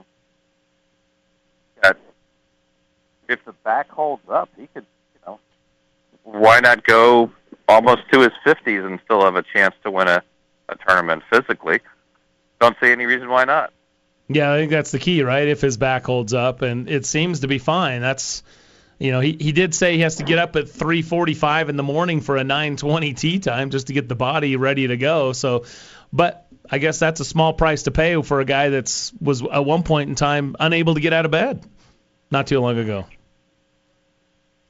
Speaker 32: if the back holds up, he could, you know, why not go almost to his fifties and still have a chance to win a, a tournament physically? Don't see any reason why not.
Speaker 2: Yeah, I think that's the key, right? If his back holds up, and it seems to be fine. That's, you know, he, he did say he has to get up at 3:45 in the morning for a 9:20 tee time just to get the body ready to go. So, but I guess that's a small price to pay for a guy that's was at one point in time unable to get out of bed, not too long ago.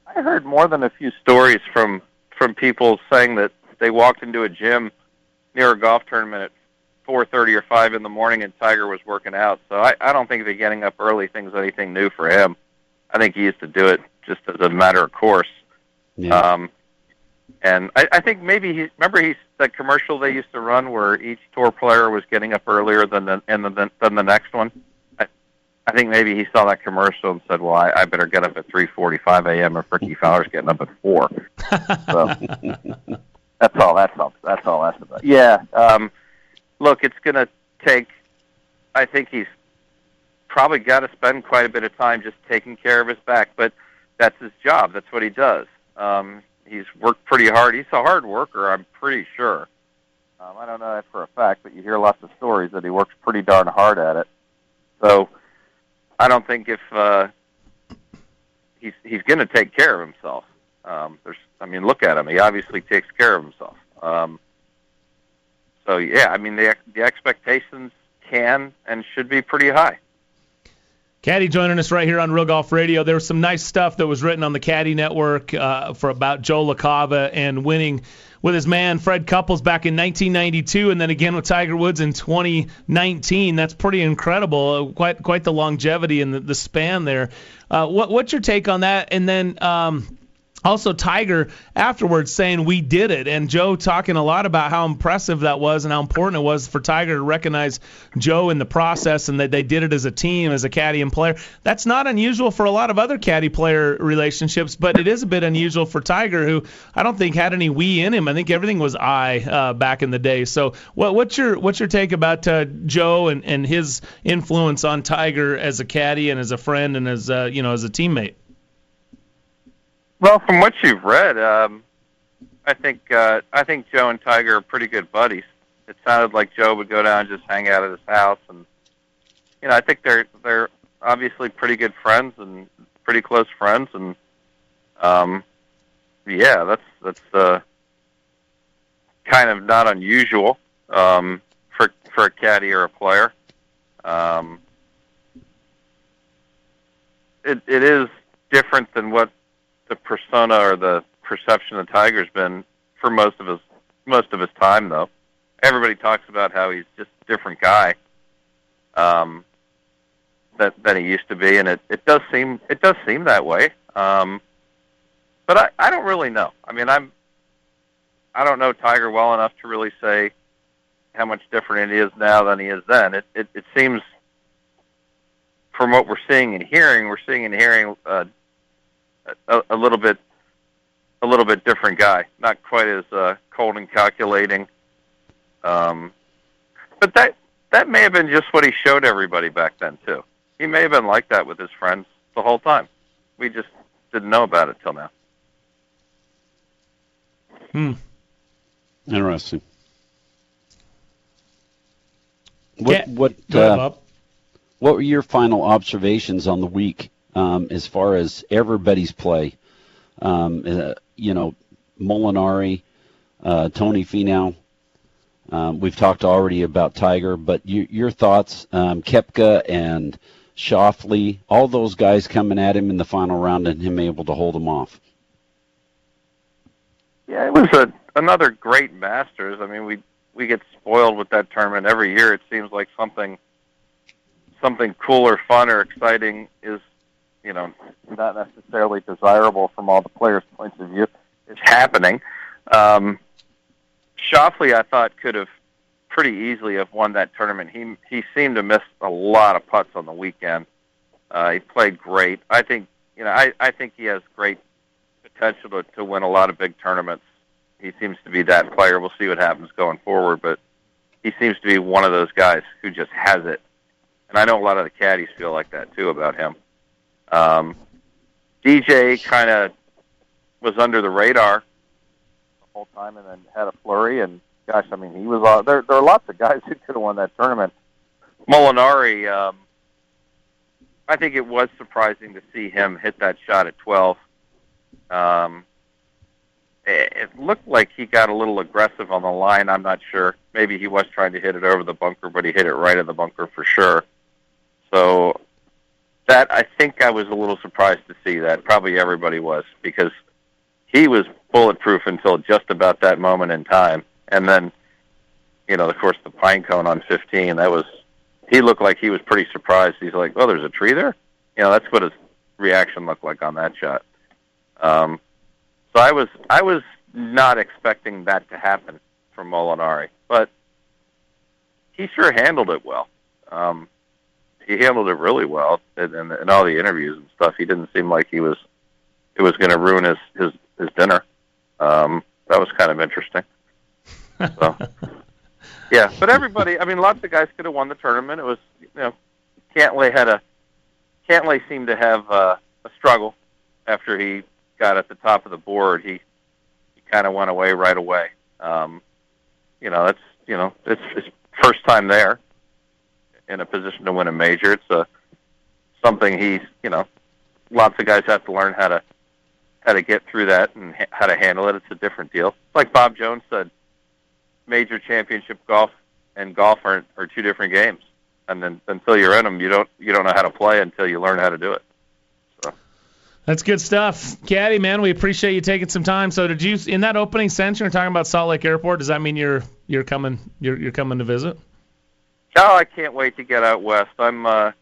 Speaker 32: I heard more than a few stories from from people saying that they walked into a gym near a golf tournament at 4:30 or 5 in the morning, and Tiger was working out. So I, I don't think that getting up early thing's anything new for him. I think he used to do it just as a matter of course.
Speaker 3: Yeah.
Speaker 32: Um, and I, I think maybe he remember he's that commercial they used to run where each tour player was getting up earlier than the and the, than the next one. I, I think maybe he saw that commercial and said, "Well, I, I better get up at 3:45 a.m. if Rickie [LAUGHS] Fowler's getting up at 4." [LAUGHS] So that's all. That's all. That's all that's about. Yeah. Um, look, it's going to take. I think he's probably got to spend quite a bit of time just taking care of his back, but that's his job. That's what he does. Um, he's worked pretty hard. He's a hard worker, I'm pretty sure. Um, I don't know that for a fact, but you hear lots of stories that he works pretty darn hard at it. So I don't think if uh, he's he's going to take care of himself. Um, there's, I mean, look at him. He obviously takes care of himself. Um, so yeah, I mean the the expectations can and should be pretty high.
Speaker 2: Caddy joining us right here on Real Golf Radio. There was some nice stuff that was written on the Caddy Network uh, for about Joe LaCava and winning with his man Fred Couples back in 1992, and then again with Tiger Woods in 2019. That's pretty incredible. Uh, quite quite the longevity and the, the span there. Uh, what, what's your take on that? And then. Um, also, Tiger afterwards saying we did it, and Joe talking a lot about how impressive that was and how important it was for Tiger to recognize Joe in the process and that they did it as a team, as a caddy and player. That's not unusual for a lot of other caddy player relationships, but it is a bit unusual for Tiger, who I don't think had any we in him. I think everything was I uh, back in the day. So, what, what's your what's your take about uh, Joe and, and his influence on Tiger as a caddy and as a friend and as uh, you know as a teammate?
Speaker 32: Well, from what you've read, um, I think uh, I think Joe and Tiger are pretty good buddies. It sounded like Joe would go down and just hang out at his house, and you know, I think they're they're obviously pretty good friends and pretty close friends, and um, yeah, that's that's uh, kind of not unusual um, for for a caddy or a player. Um, it it is different than what the persona or the perception of Tiger's been for most of his most of his time though. Everybody talks about how he's just a different guy um that than he used to be and it, it does seem it does seem that way. Um but I, I don't really know. I mean I'm I don't know Tiger well enough to really say how much different it is now than he is then. It it, it seems from what we're seeing and hearing, we're seeing and hearing uh, a, a little bit a little bit different guy, not quite as uh, cold and calculating. Um, but that that may have been just what he showed everybody back then too. He may have been like that with his friends the whole time. We just didn't know about it till now.
Speaker 2: Hmm.
Speaker 3: Interesting. What
Speaker 2: Yeah,
Speaker 3: what uh, what were your final observations on the week um, as far as everybody's play? Um, uh, you know, Molinari, uh, Tony Finau. Um, we've talked already about Tiger, but you, your thoughts, um, Koepka and Schauffele, all those guys coming at him in the final round and him able to hold them off.
Speaker 32: Yeah, it was a another great Masters. I mean, we we get spoiled with that tournament every year. It seems like something something cool or fun or exciting is, you know, not necessarily desirable from all the players' points of view. It's happening. Um, Schauffele, I thought, could have pretty easily have won that tournament. He he seemed to miss a lot of putts on the weekend. Uh, he played great. I think you know I I think he has great potential to, to win a lot of big tournaments. He seems to be that player. We'll see what happens going forward, but he seems to be one of those guys who just has it. And I know a lot of the caddies feel like that too about him. Um, DJ kind of was under the radar the whole time, and then had a flurry. And gosh, I mean, he was. Uh, there, there are lots of guys [LAUGHS] who could have won that tournament. Molinari, um, I think it was surprising to see him hit that shot at 12. Um, it, it looked like he got a little aggressive on the line. I'm not sure. Maybe he was trying to hit it over the bunker, but he hit it right in the bunker for sure. So that I think I was a little surprised to see that. Probably everybody was because he was bulletproof until just about that moment in time, and then you know, of course, the pine cone on 15. That was he looked like he was pretty surprised. He's like, "Oh, there's a tree there." You know, that's what his reaction looked like on that shot. Um, so I was I was not expecting that to happen from Molinari, but he sure handled it well. Um, he handled it really well in, in, in all the interviews and stuff. He didn't seem like he was it was going to ruin his his his dinner. Um, that was kind of interesting. So, [LAUGHS] yeah, but everybody, I mean, lots of guys could have won the tournament. It was, you know, Cantlay had a Cantlay seemed to have uh, a struggle after he got at the top of the board. He he kind of went away right away. Um, you know, that's you know, it's his first time there in a position to win a major. It's a something he's, you know, lots of guys have to learn how to how to get through that and ha- how to handle it. It's a different deal. Like Bob Jones said, major championship golf and golf are, are two different games. And then until you're in them, you don't you don't know how to play until you learn how to do it.
Speaker 2: That's good stuff, Caddy. Man, we appreciate you taking some time. So, did you in that opening sentence you're talking about Salt Lake Airport? Does that mean you're you're coming you're you're coming to visit?
Speaker 32: Oh, I can't wait to get out west. I'm uh,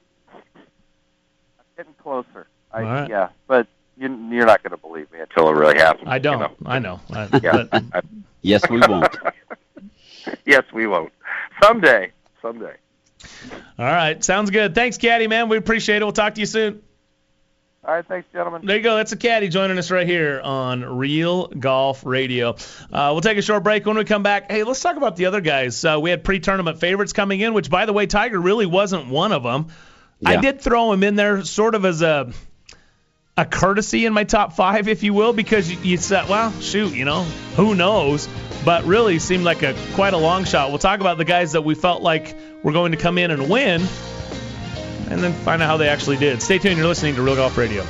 Speaker 32: getting closer. I,
Speaker 2: All right.
Speaker 32: Yeah, but you, you're not going to believe me until it really happens.
Speaker 2: I don't.
Speaker 32: You know?
Speaker 2: I know. I, [LAUGHS]
Speaker 32: Yeah.
Speaker 2: but- [LAUGHS]
Speaker 3: Yes, we won't. [LAUGHS]
Speaker 32: yes, we won't. Someday. Someday.
Speaker 2: all right, sounds good. Thanks, Caddy. Man, we appreciate it. We'll talk to you soon.
Speaker 32: All right, thanks, gentlemen.
Speaker 2: There you go. That's a caddy joining us right here on Real Golf Radio. Uh, we'll take a short break. When we come back, hey, let's talk about the other guys. Uh, we had pre-tournament favorites coming in, which, by the way, Tiger really wasn't one of them. I did throw him in there sort of as a a courtesy in my top five, if you will, because you, you said, well, shoot, you know, who knows? But really seemed like a quite a long shot. We'll talk about the guys that we felt like were going to come in and win, and then find out how they actually did. Stay tuned. You're listening to Real Golf Radio.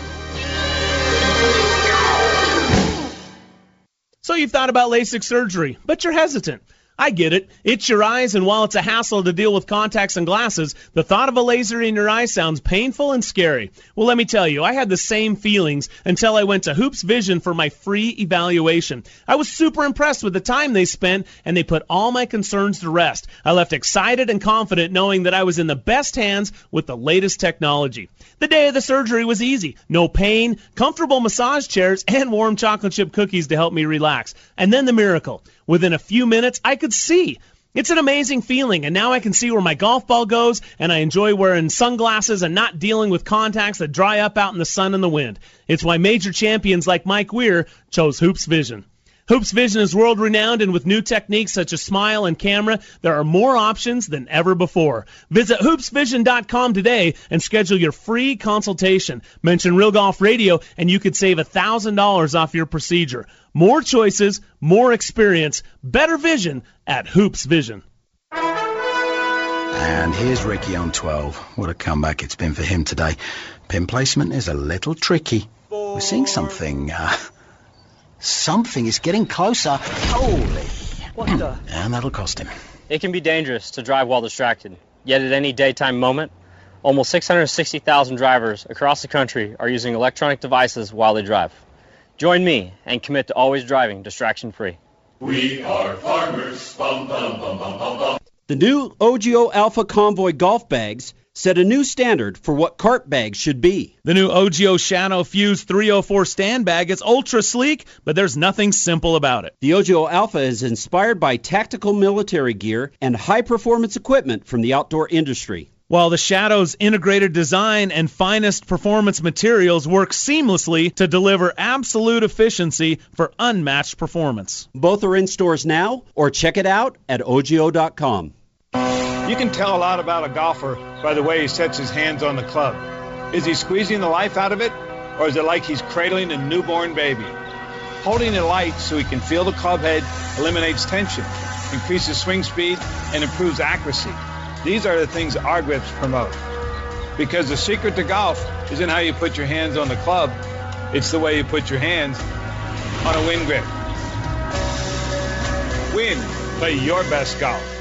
Speaker 2: So you've thought about LASIK surgery, but you're hesitant. I get it. It's your eyes, and while it's a hassle to deal with contacts and glasses, the thought of a laser in your eye sounds painful and scary. Well, let me tell you, I had the same feelings until I went to Hoopes Vision for my free evaluation. I was super impressed with the time they spent, and they put all my concerns to rest. I left excited and confident knowing that I was in the best hands with the latest technology. The day of the surgery was easy. No pain, comfortable massage chairs, and warm chocolate chip cookies to help me relax. And then the miracle. Within a few minutes, I could see. It's an amazing feeling, and now I can see where my golf ball goes, and I enjoy wearing sunglasses and not dealing with contacts that dry up out in the sun and the wind. It's why major champions like Mike Weir chose Hoopes Vision. Hoopes Vision is world renowned, and with new techniques such as smile and KAMRA, there are more options than ever before. Visit hoopesvision.com today and schedule your free consultation. Mention Real Golf Radio, and you could save $1,000 off your procedure. More choices, more experience, better vision at Hoopes Vision.
Speaker 18: And here's Rickie on 12. What a comeback it's been for him today. Pin placement is a little tricky. We're seeing something. Uh, something is getting closer. Holy. [CLEARS THROAT]
Speaker 33: What the?
Speaker 18: And that'll cost him.
Speaker 33: It can be dangerous to drive while distracted. Yet at any daytime moment, almost 660,000 drivers across the country are using electronic devices while they drive. Join me and commit to always driving distraction free.
Speaker 34: We are farmers. Bum, bum, bum, bum, bum, bum.
Speaker 30: The new OGIO Alpha Convoy golf bags set a new standard for what cart bags should be.
Speaker 2: The new OGIO Shadow Fuse 304 stand bag is ultra sleek, but there's nothing simple about it.
Speaker 30: The OGIO Alpha is inspired by tactical military gear and high performance equipment from the outdoor industry.
Speaker 2: While the Shadow's integrated design and finest performance materials work seamlessly to deliver absolute efficiency for unmatched performance.
Speaker 30: Both are in stores now, or check it out at ogio.com.
Speaker 34: You can tell a lot about a golfer by the way he sets his hands on the club. Is he squeezing the life out of it, or is it like he's cradling a newborn baby? Holding it light so he can feel the club head eliminates tension, increases swing speed, and improves accuracy. These are the things our grips promote. Because the secret to golf isn't how you put your hands on the club, it's the way you put your hands on a Winn grip. Winn, play your best golf.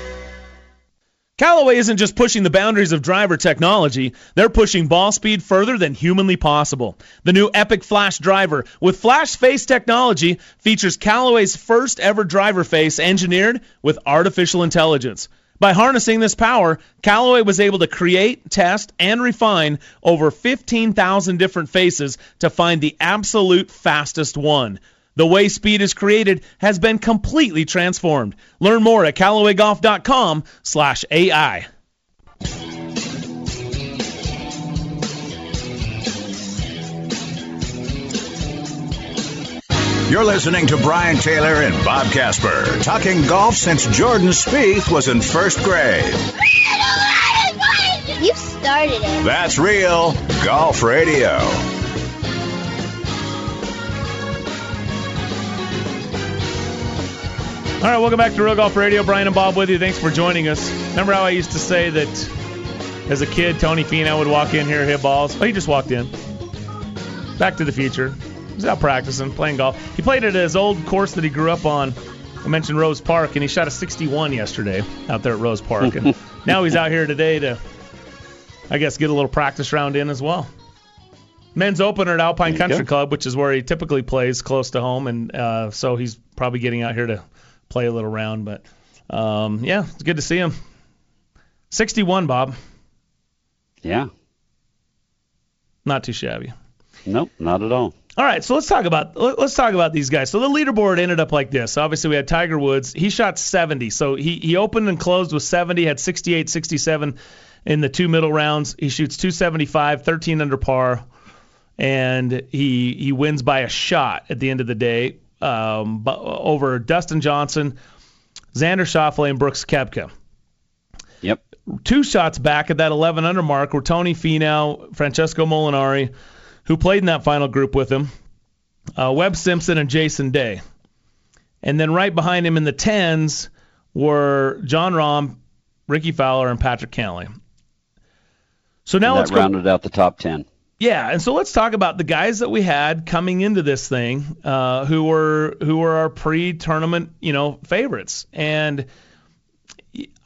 Speaker 2: Callaway isn't just pushing the boundaries of driver technology, they're pushing ball speed further than humanly possible. The new Epic Flash driver with flash face technology features Callaway's first ever driver face engineered with artificial intelligence. By harnessing this power, Callaway was able to create, test, and refine over 15,000 different faces to find the absolute fastest one. The way speed is created has been completely transformed. Learn more at CallawayGolf.com slash AI.
Speaker 1: You're listening to Brian Taylor and Bob Casper, talking golf since Jordan Spieth was in first grade.
Speaker 35: You started it.
Speaker 1: That's real golf radio.
Speaker 2: All right, welcome back to Real Golf Radio. Brian and Bob with you. Thanks for joining us. Remember how I used to say that as a kid, Tony Finau would walk in here, hit balls? Oh, he just walked in. Back to the future. He's out practicing, playing golf. He played at his old course that he grew up on. I mentioned Rose Park, and he shot a 61 yesterday out there at Rose Park. And [LAUGHS] now he's out here today to, I guess, get a little practice round in as well. Men's opener at Alpine Country
Speaker 3: go.
Speaker 2: Club, which is where he typically plays close to home, and uh, so he's probably getting out here to play a little round. But um, yeah, it's good to see him. 61, Bob.
Speaker 3: Yeah.
Speaker 2: Not too shabby.
Speaker 3: Nope, not at all.
Speaker 2: All right, so let's talk about let- let's talk about these guys. So the leaderboard ended up like this. Obviously, we had Tiger Woods. He shot 70. So he he opened and closed with 70, had 68, 67 in the two middle rounds. He shoots 275, 13 under par, and he he wins by a shot at the end of the day um, over Dustin Johnson, Xander Schauffele, and Brooks Koepka.
Speaker 3: Yep.
Speaker 2: Two shots back at that 11 under mark were Tony Finau, Francesco Molinari, who played in that final group with him, uh, Webb Simpson, and Jason Day. And then right behind him in the tens were Jon Rahm, Rickie Fowler, and Patrick Cantlay. So now
Speaker 3: that
Speaker 2: let's go.
Speaker 3: rounded out the top 10.
Speaker 2: Yeah, and so let's talk about the guys that we had coming into this thing, uh, who were who were our pre-tournament, you know, favorites. And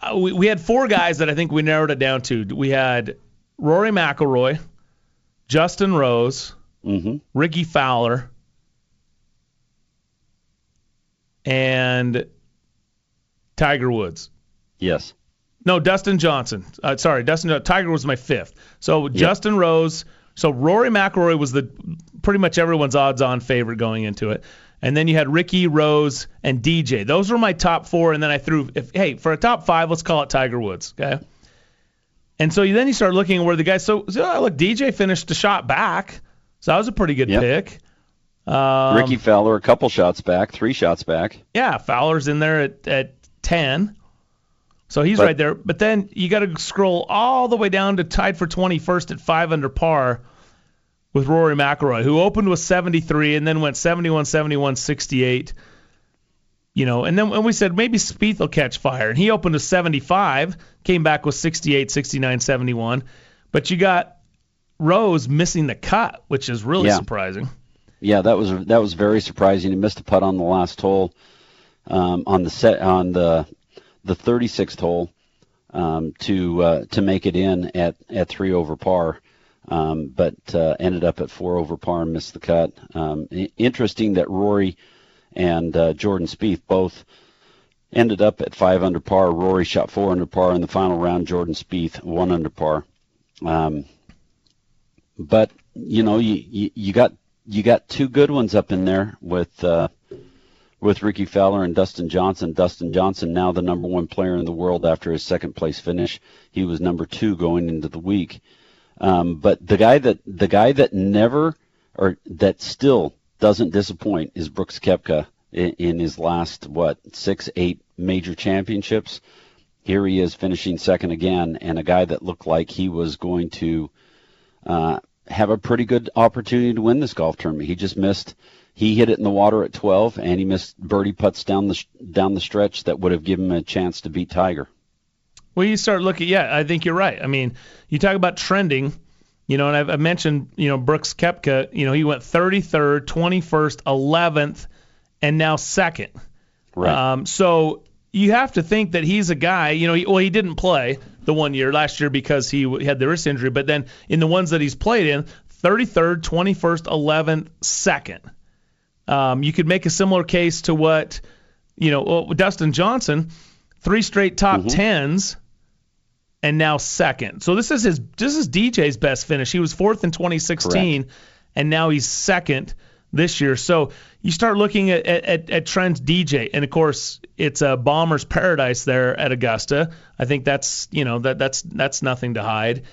Speaker 2: uh, we, we had four guys that I think we narrowed it down to. We had Rory McIlroy, Justin Rose,
Speaker 3: Mm-hmm.
Speaker 2: Rickie Fowler, and Tiger Woods.
Speaker 3: Yes.
Speaker 2: No, Dustin Johnson. Uh, sorry, Dustin. Tiger was my fifth. So Justin Rose. So Rory McIlroy was the pretty much everyone's odds-on favorite going into it. And then you had Rickie, Rose, and DJ. Those were my top four. And then I threw, if, hey, for a top five, let's call it Tiger Woods. Okay. And so you, then you start looking at where the guys. So, so look, DJ finished a shot back. So that was a pretty good
Speaker 3: Yep.
Speaker 2: pick. Um,
Speaker 3: Rickie Fowler, a couple shots back, three shots back.
Speaker 2: yeah, Fowler's in there at, at 10. So he's
Speaker 3: But-
Speaker 2: right there. But then you got to scroll all the way down to tied for 21st at 5 under par with Rory McIlroy, who opened with 73 and then went 71, 71, 68. You know, and then when we said maybe Spieth will catch fire, and he opened with 75, came back with 68, 69, 71. But you got Rose missing the cut, which is really
Speaker 3: Yeah.
Speaker 2: surprising.
Speaker 3: Yeah, that was that was very surprising. He missed a putt on the last hole, um, on the set on the the 36th hole um, to uh, to make it in at at three over par, um, but uh, ended up at four over par and missed the cut. Um, interesting that Rory and uh, Jordan Spieth both ended up at five under par. Rory shot four under par in the final round. Jordan Spieth one under par. Um, but you know, you, you you got you got two good ones up in there with uh, with Rickie Fowler and Dustin Johnson. Dustin Johnson now the number one player in the world after his second place finish. He was number two going into the week. Um, but the guy that the guy that never or that still doesn't disappoint is Brooks Koepka in, in his last what six eight major championships. Here he is finishing second again, and a guy that looked like he was going to uh, have a pretty good opportunity to win this golf tournament. He just missed. He hit it in the water at 12, and he missed birdie putts down the down the stretch that would have given him a chance to beat Tiger.
Speaker 2: Well, you start looking. Yeah, I think you're right. I mean, you talk about trending. You know, and I've, I mentioned, you know, Brooks Koepka. You know, he went 33rd, 21st, 11th, and now second.
Speaker 3: Right.
Speaker 2: Um, so you have to think that he's a guy. You know, he, well, he didn't play the one year last year because he had the wrist injury, but then in the ones that he's played in, 33rd, 21st, 11th, second. Um, you could make a similar case to what, you know, well, Dustin Johnson, three straight top
Speaker 3: Mm-hmm.
Speaker 2: tens, and now second. So this is his this is DJ's best finish. He was fourth in 2016, and now he's second this year. So you start looking at, at, at trends DJ, and of course it's a bomber's paradise there at Augusta. I think that's you know that that's that's nothing to hide.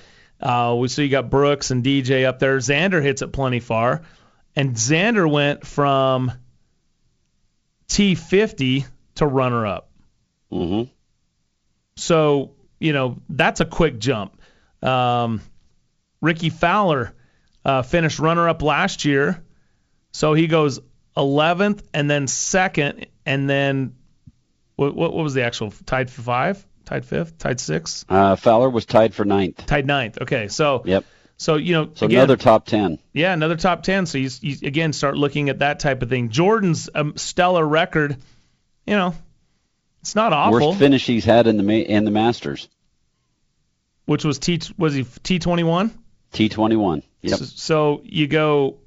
Speaker 2: Uh, we so you got Brooks and DJ up there. Xander hits it plenty far, and Xander went from T50 to runner up.
Speaker 3: Mm-hmm.
Speaker 2: So, you know, that's a quick jump. Um, Rickie Fowler uh, finished runner up last year. So he goes 11th and then second. And then what, what, what was the actual tied for five? Tied fifth? Tied sixth?
Speaker 3: Uh, Fowler was tied for ninth.
Speaker 2: Tied ninth. Okay. So,
Speaker 3: Yep.
Speaker 2: So you know,
Speaker 3: So
Speaker 2: again,
Speaker 3: another top ten.
Speaker 2: yeah, another top 10. So you, you again start looking at that type of thing. Jordan's um, stellar record, you know, it's not awful.
Speaker 3: Worst finish he's had in the in the Masters.
Speaker 2: which was T was he T21?
Speaker 3: T21. Yep.
Speaker 2: So, so you go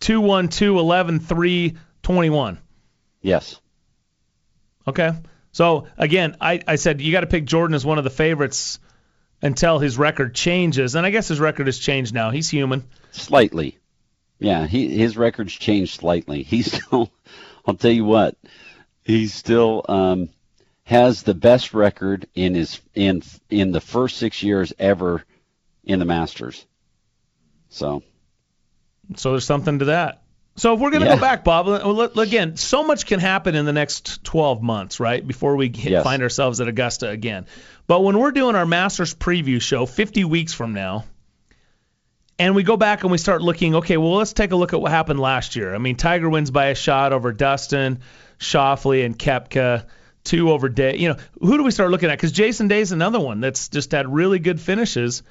Speaker 2: 2 1 2 11 3 21.
Speaker 3: Yes.
Speaker 2: Okay. So again, I, I said you got to pick Jordan as one of the favorites until his record changes, and I guess his record has changed now. He's human.
Speaker 3: Slightly. Yeah, he his record's changed slightly. [LAUGHS] He's still I'll tell you what, he still um has the best record in his in in the first 6 years ever in the Masters. So,
Speaker 2: So there's something to that. So if we're going to
Speaker 3: Yeah.
Speaker 2: go back, Bob, again, so much can happen in the next 12 months, right? Before we hit,
Speaker 3: Yes.
Speaker 2: find ourselves at Augusta again. But when we're doing our Masters preview show 50 weeks from now, and we go back and we start looking, okay, well, let's take a look at what happened last year. I mean, Tiger wins by a shot over Dustin, Schauffele, and Koepka. Two over Day. You know, who do we start looking at? Because Jason Day's another one that's just had really good finishes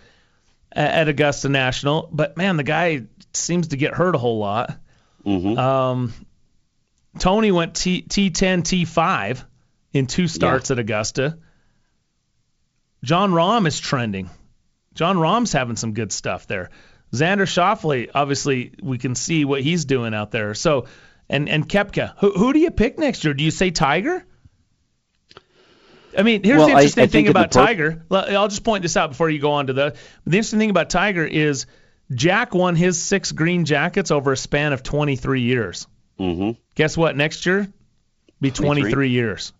Speaker 2: at Augusta National. But man, the guy seems to get hurt a whole lot.
Speaker 3: Mhm.
Speaker 2: Um, Tony went T T10 T5 in two starts at Augusta. Jon Rahm is trending. Jon Rahm's having some good stuff there. Xander Schauffele, obviously, we can see what he's doing out there. So, and and Koepka, who who do you pick next year? Do you say Tiger? I mean, here's
Speaker 3: Well,
Speaker 2: the interesting
Speaker 3: I
Speaker 2: thing
Speaker 3: in the
Speaker 2: about
Speaker 3: per-
Speaker 2: Tiger. I'll just point this out before you go on to the. The interesting thing about Tiger is Jack won his six green jackets over a span of 23 years.
Speaker 3: Mhm.
Speaker 2: Guess what? Next year, be
Speaker 3: 23.
Speaker 2: 23 years.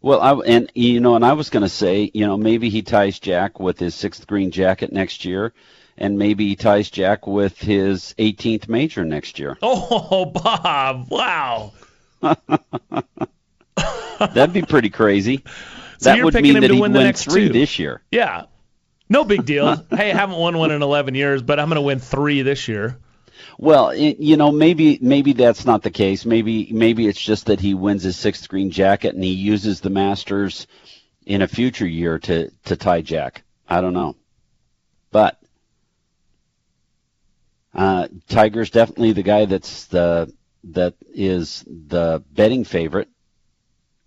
Speaker 3: Well, I, and you know, and I was going to say, you know, maybe he ties Jack with his sixth green jacket next year, and maybe he ties Jack with his 18th major next year. [LAUGHS]
Speaker 2: Oh, Bob! Wow. [LAUGHS]
Speaker 3: That'd be pretty crazy. [LAUGHS]
Speaker 2: So
Speaker 3: that
Speaker 2: you're
Speaker 3: would
Speaker 2: picking
Speaker 3: mean
Speaker 2: him
Speaker 3: that
Speaker 2: to
Speaker 3: he'd
Speaker 2: win the next
Speaker 3: three
Speaker 2: two.
Speaker 3: this year.
Speaker 2: Yeah. No big deal. [LAUGHS] hey, I haven't won one in 11 years, but I'm going to win three this year.
Speaker 3: Well, you know, maybe maybe that's not the case. Maybe maybe it's just that he wins his sixth green jacket and he uses the Masters in a future year to to tie Jack. I don't know, but uh, Tiger's definitely the guy that's the that is the betting favorite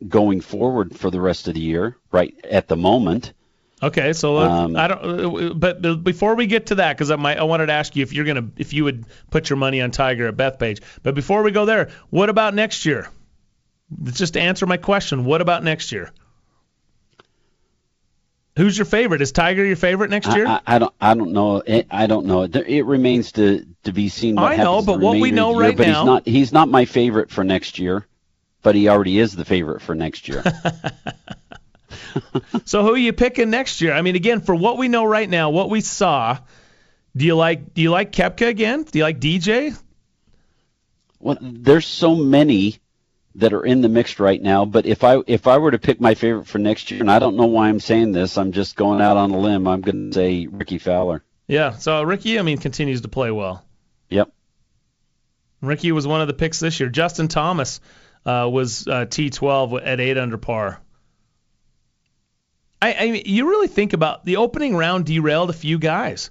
Speaker 3: going forward for the rest of the year. Right at the moment.
Speaker 2: Okay, so
Speaker 3: Um,
Speaker 2: I don't. uh, But before we get to that, because I might, I wanted to ask you if you're gonna, if you would put your money on Tiger at Bethpage. But before we go there, what about next year? Just to answer my question, what about next year? Who's your favorite? Is Tiger your favorite next year?
Speaker 3: I, I, I don't. I don't know. It, I don't know. It, remains to to be seen. What
Speaker 2: I know, but what we know
Speaker 3: of the year,
Speaker 2: right
Speaker 3: but
Speaker 2: now-
Speaker 3: he's not. He's not my favorite for next year, but he already is the favorite for next year. [LAUGHS] [LAUGHS]
Speaker 2: So who are you picking next year? I mean, again, for what we know right now, what we saw, do you like do you like Koepka again? Do you like DJ?
Speaker 3: well, there's so many that are in the mix right now. But if I if I were to pick my favorite for next year, and I don't know why I'm saying this, I'm just going out on a limb. I'm going to say Rickie Fowler.
Speaker 2: Yeah. So Rickie, I mean, continues to play well.
Speaker 3: Yep.
Speaker 2: Rickie was one of the picks this year. Justin Thomas uh, was uh, T12 at eight under par. I, I mean, you really think about the opening round derailed a few guys.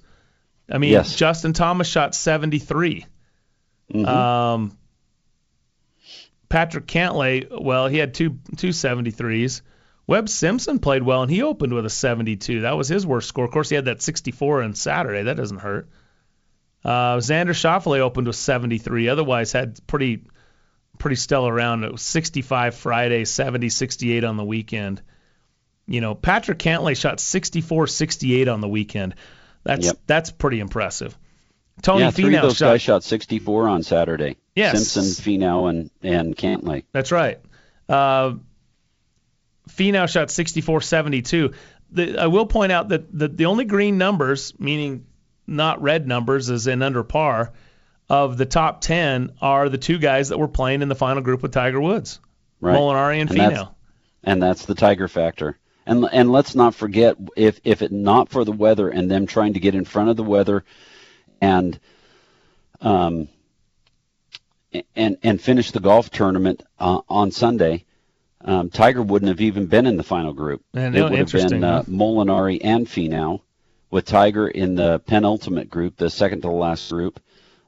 Speaker 2: I mean,
Speaker 3: Yes.
Speaker 2: Justin Thomas shot 73.
Speaker 3: Mhm.
Speaker 2: Um, Patrick Cantlay, well, he had two two 73s. Webb Simpson played well, and he opened with a 72. That was his worst score. Of course, he had that 64 on Saturday. That doesn't hurt. Uh, Xander Schauffele opened with 73. Otherwise, had pretty pretty stellar round. It was 65 Friday, 70, 68 on the weekend. You know, Patrick Cantlay shot 64, 68 on the weekend. That's
Speaker 3: Yep.
Speaker 2: that's pretty impressive. Tony
Speaker 3: yeah, three
Speaker 2: Finau
Speaker 3: of those
Speaker 2: shot
Speaker 3: guys shot 64 on Saturday.
Speaker 2: Yes.
Speaker 3: Simpson, Finau, and and Cantlay.
Speaker 2: That's right. Uh, Finau shot 64-72. The, I will point out that the, the only green numbers, meaning not red numbers, as in under par, of the top 10 are the two guys that were playing in the final group with Tiger Woods,
Speaker 3: Right.
Speaker 2: Molinari and,
Speaker 3: And that's-
Speaker 2: Finau.
Speaker 3: and that's the Tiger factor. And and let's not forget if if it not for the weather and them trying to get in front of the weather, and um and and finish the golf tournament uh, on Sunday, um, Tiger wouldn't have even been in the final group.
Speaker 2: I
Speaker 3: it would have been uh, Molinari and Finau, with Tiger in the penultimate group, the second to the last group,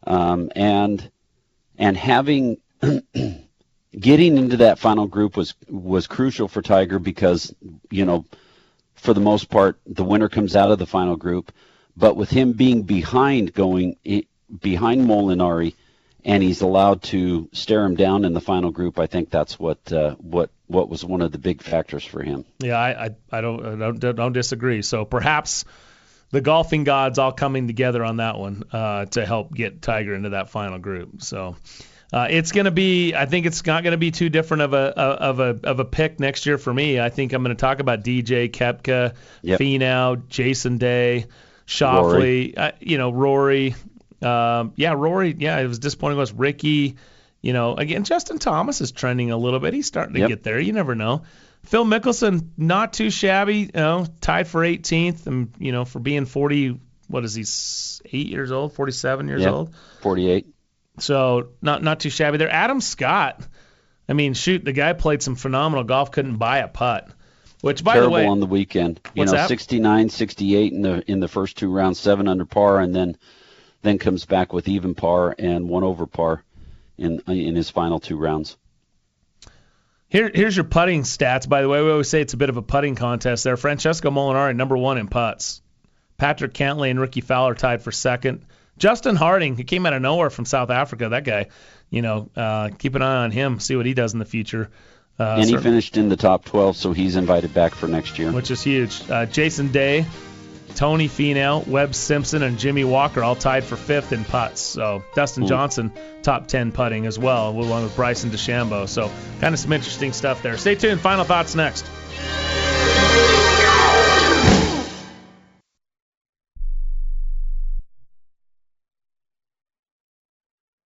Speaker 3: um, and and having [CLEARS THROAT] getting into that final group was was crucial for Tiger because you know for the most part the winner comes out of the final group but with him being behind going behind Molinari and he's allowed to stare him down in the final group I think that's what uh, what what was one of the big factors for him
Speaker 2: Yeah, I, I, I don't, I don't don't disagree. So perhaps the golfing gods all coming together on that one uh, to help get Tiger into that final group. So uh, it's going to be. I think it's not going to be too different of a of a of a pick next year for me. I think I'm going to talk about DJ Koepka,
Speaker 3: Yep.
Speaker 2: Finau, Jason Day, Schauffele, uh, you know Rory. Um, yeah, Rory. Yeah, it was disappointing. Was Rickie. You know, again, Justin Thomas is trending a little bit. He's starting to
Speaker 3: Yep.
Speaker 2: get there. You never know. Phil Mickelson, not too shabby. You know, tied for 18th, and you know, for being 40, what is he, eight years old, 47 years
Speaker 3: Yep.
Speaker 2: old.
Speaker 3: 48
Speaker 2: So not not too shabby there. Adam Scott. I mean, shoot, the guy played some phenomenal golf. Couldn't buy a putt. Which, by
Speaker 3: terrible
Speaker 2: the way,
Speaker 3: on the weekend you
Speaker 2: What's
Speaker 3: know
Speaker 2: that?
Speaker 3: 69 68 in the in the first two rounds 7 under par and then then comes back with even par and one over par in in his final two rounds
Speaker 2: Here, here's your putting stats. By the way, we always say it's a bit of a putting contest there. Francesco Molinari, number one in putts. Patrick Cantlay and Rickie Fowler tied for second. Justin Harding, he came out of nowhere from South Africa. That guy, you know, uh, keep an eye on him, see what he does in the future. Uh,
Speaker 3: and he
Speaker 2: certainly-
Speaker 3: finished in the top 12 so he's invited back for next year
Speaker 2: which is huge. Uh, Jason Day, Tony Finau, Webb Simpson, and Jimmy Walker all tied for fifth in putts. So Dustin
Speaker 3: Hmm.
Speaker 2: Johnson, top 10 putting as well, along with Bryson DeChambeau. So kind of some interesting stuff there. Stay tuned. Final thoughts next.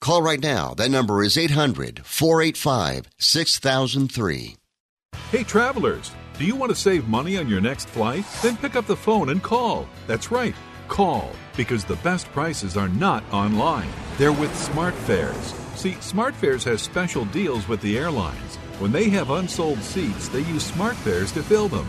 Speaker 9: Call right now. That number is 800 485 6003.
Speaker 8: Hey, travelers, do you want to save money on your next flight? Then pick up the phone and call. That's right, call, because the best prices are not online. They're with SmartFares. See, SmartFares has special deals with the airlines. When they have unsold seats, they use SmartFares to fill them.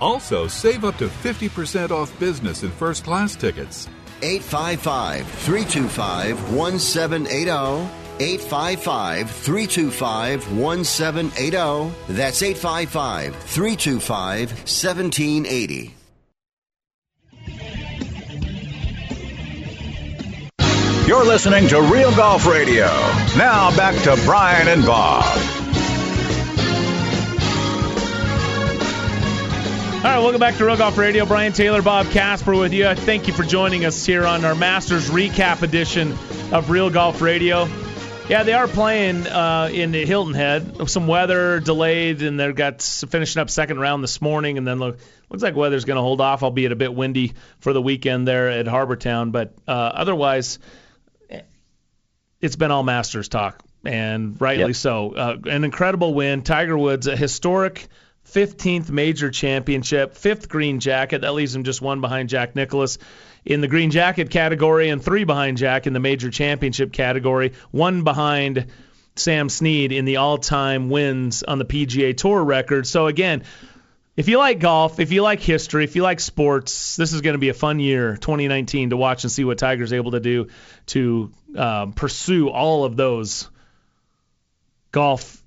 Speaker 8: Also, save up to 50% off business and first class tickets.
Speaker 9: 855 325 1780. 855 325 1780. That's 855 325 1780.
Speaker 1: You're listening to Real Golf Radio. Now back to Brian and Bob.
Speaker 2: All right, welcome back to Real Golf Radio. Brian Taylor, Bob Casper with you. Thank you for joining us here on our Masters Recap edition of Real Golf Radio. Yeah, they are playing uh, in Hilton Head. Some weather delayed, and they've got finishing up second round this morning, and then look, looks like weather's going to hold off, albeit a bit windy for the weekend there at Harbour Town. But uh, otherwise, it's been all Masters talk, and rightly
Speaker 3: Yep.
Speaker 2: so. Uh, an incredible win. Tiger Woods, a historic 15th major championship, fifth green jacket. That leaves him just one behind Jack Nicklaus in the green jacket category, and three behind Jack in the major championship category, one behind Sam Snead in the all-time wins on the PGA Tour record. So again, if you like golf, if you like history, if you like sports, this is going to be a fun year, 2019, to watch and see what Tiger's able to do to um, pursue all of those golf,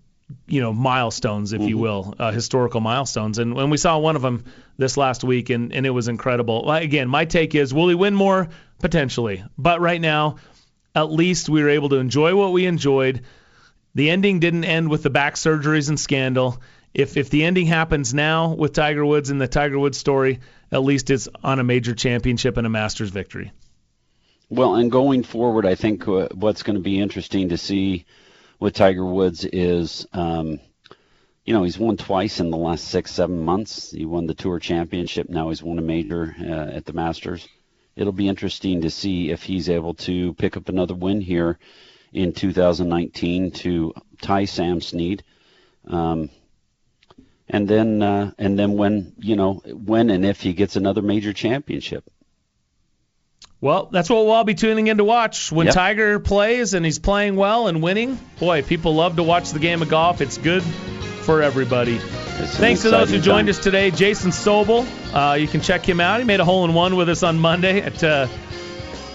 Speaker 2: you know, milestones, if you will, uh, historical milestones. And when we saw one of them this last week, and, and it was incredible. Again, my take is, will he win more? Potentially. But right now, at least we were able to enjoy what we enjoyed. The ending didn't end with the back surgeries and scandal. If if the ending happens now with Tiger Woods and the Tiger Woods story, at least it's on a major championship and a Masters victory.
Speaker 3: Well, and going forward, I think uh, what's going to be interesting to see with Tiger Woods is, um, you know, he's won twice in the last six, seven months. He won the Tour Championship. Now he's won a major uh, at the Masters. It'll be interesting to see if he's able to pick up another win here in 2019 to tie Sam Snead. Um, and then, uh, and then when you know when and if he gets another major championship.
Speaker 2: Well, that's what we'll all be tuning in to watch when
Speaker 3: Yep.
Speaker 2: Tiger plays and he's playing well and winning. Boy, people love to watch the game of golf. It's good for everybody.
Speaker 3: an
Speaker 2: Thanks to those who joined
Speaker 3: time.
Speaker 2: us today. Jason Sobel, uh, you can check him out. He made a hole in one with us on Monday at uh,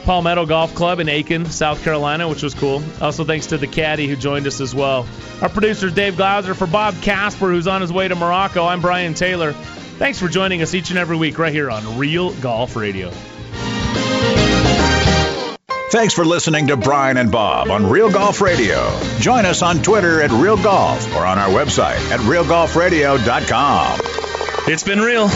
Speaker 2: Palmetto Golf Club in Aiken, South Carolina, which was cool. Also, thanks to the caddy who joined us as well. Our producer is Dave Glauser. For Bob Casper, who's on his way to Morocco, I'm Brian Taylor. Thanks for joining us each and every week right here on Real Golf Radio.
Speaker 1: Thanks for listening to Brian and Bob on Real Golf Radio. Join us on Twitter at Real Golf or on our website at realgolfradio.com.
Speaker 2: It's been real.